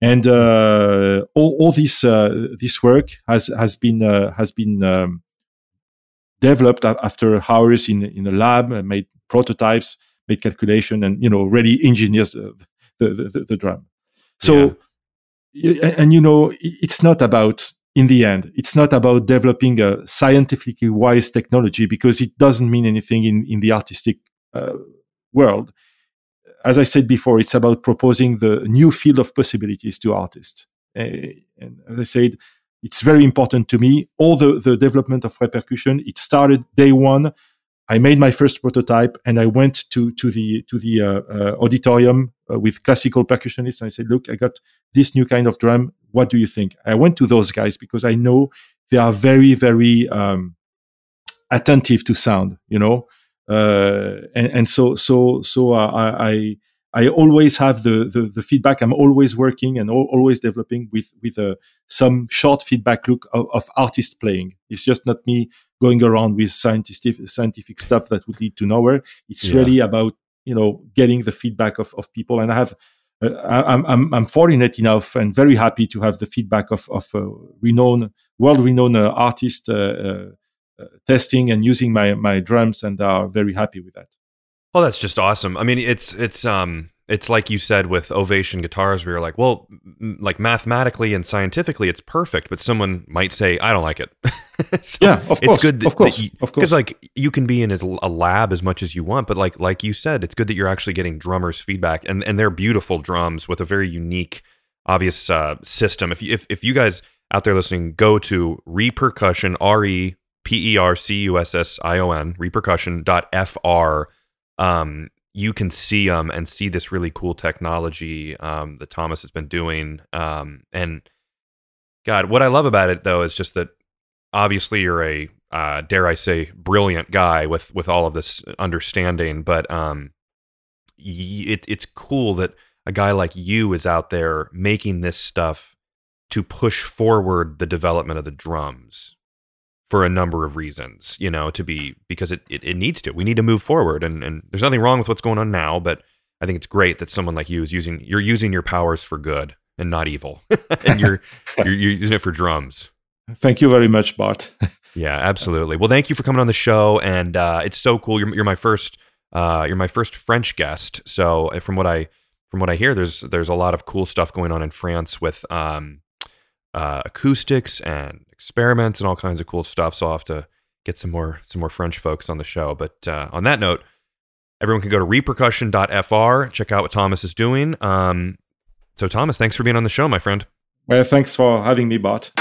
Speaker 2: And uh, all, all this, uh, this work has, has been, has been um, developed after hours in, in a lab, made prototypes, made calculation and, you know, really engineers the, the, the, the drum. So, yeah. and you know, it's not about in the end. It's not about developing a scientifically wise technology because it doesn't mean anything in, in the artistic uh, world. As I said before, it's about proposing the new field of possibilities to artists. Uh, and as I said, it's very important to me. All the, the development of repercussion, it started day one I made my first prototype, and I went to to the to the uh, uh, auditorium uh, with classical percussionists, and I said, "Look, I got this new kind of drum. What do you think?" I went to those guys because I know they are very very um, attentive to sound, you know, and, and so so so uh, I, I I always have the, the, the feedback. I'm always working and al- always developing with with uh, some short feedback look of, of artists playing. It's just not me going around with scientific scientific stuff that would lead to nowhere. It's yeah. really about you know getting the feedback of, of people. And I have uh, I'm, I'm I'm fortunate enough and very happy to have the feedback of of uh, renowned world renowned uh, testing and using my my drums, and are very happy with that.
Speaker 1: Oh, that's just awesome. I mean, it's it's um it's like you said with Ovation guitars, where you're like, well, m- like mathematically and scientifically, it's perfect, but someone might say, I don't like it.
Speaker 2: so yeah, of course, it's good. That, of course,
Speaker 1: you,
Speaker 2: of
Speaker 1: course, because like you can be in a lab as much as you want, but like like you said, it's good that you're actually getting drummers' feedback, and and they're beautiful drums with a very unique, obvious uh, system. If you if if you guys out there listening, go to repercussion r e p e r c u s s i o n repercussion dot f r um, you can see them and see this really cool technology um, that Thomas has been doing. Um, and God, what I love about it though is just that obviously you're a uh, dare I say brilliant guy with with all of this understanding, but um, it, it's cool that a guy like you is out there making this stuff to push forward the development of the drums for a number of reasons, you know, to be because it, it, it, needs to. We need to move forward and, and there's nothing wrong with what's going on now, but I think it's great that someone like you is using you're using your powers for good and not evil. and you're, you're you're using it for drums.
Speaker 2: Thank you very much, Bart.
Speaker 1: yeah, absolutely. Well, thank you for coming on the show and uh, it's so cool. You're you're my first uh, you're my first French guest. So uh, from what I from what I hear, there's there's a lot of cool stuff going on in France with um, uh, acoustics and experiments and all kinds of cool stuff. So I'll have to get some more some more French folks on the show. But uh, on that note, everyone can go to repercussion.fr, check out what Thomas is doing. Um, so Thomas, thanks for being on the show, my friend.
Speaker 2: Well, thanks for having me, Bart.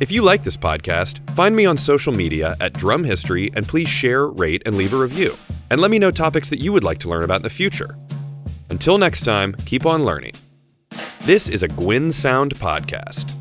Speaker 1: If you like this podcast, find me on social media at Drum History and please share, rate, and leave a review. And let me know topics that you would like to learn about in the future. Until next time, keep on learning. This is a Gwyn Sound podcast.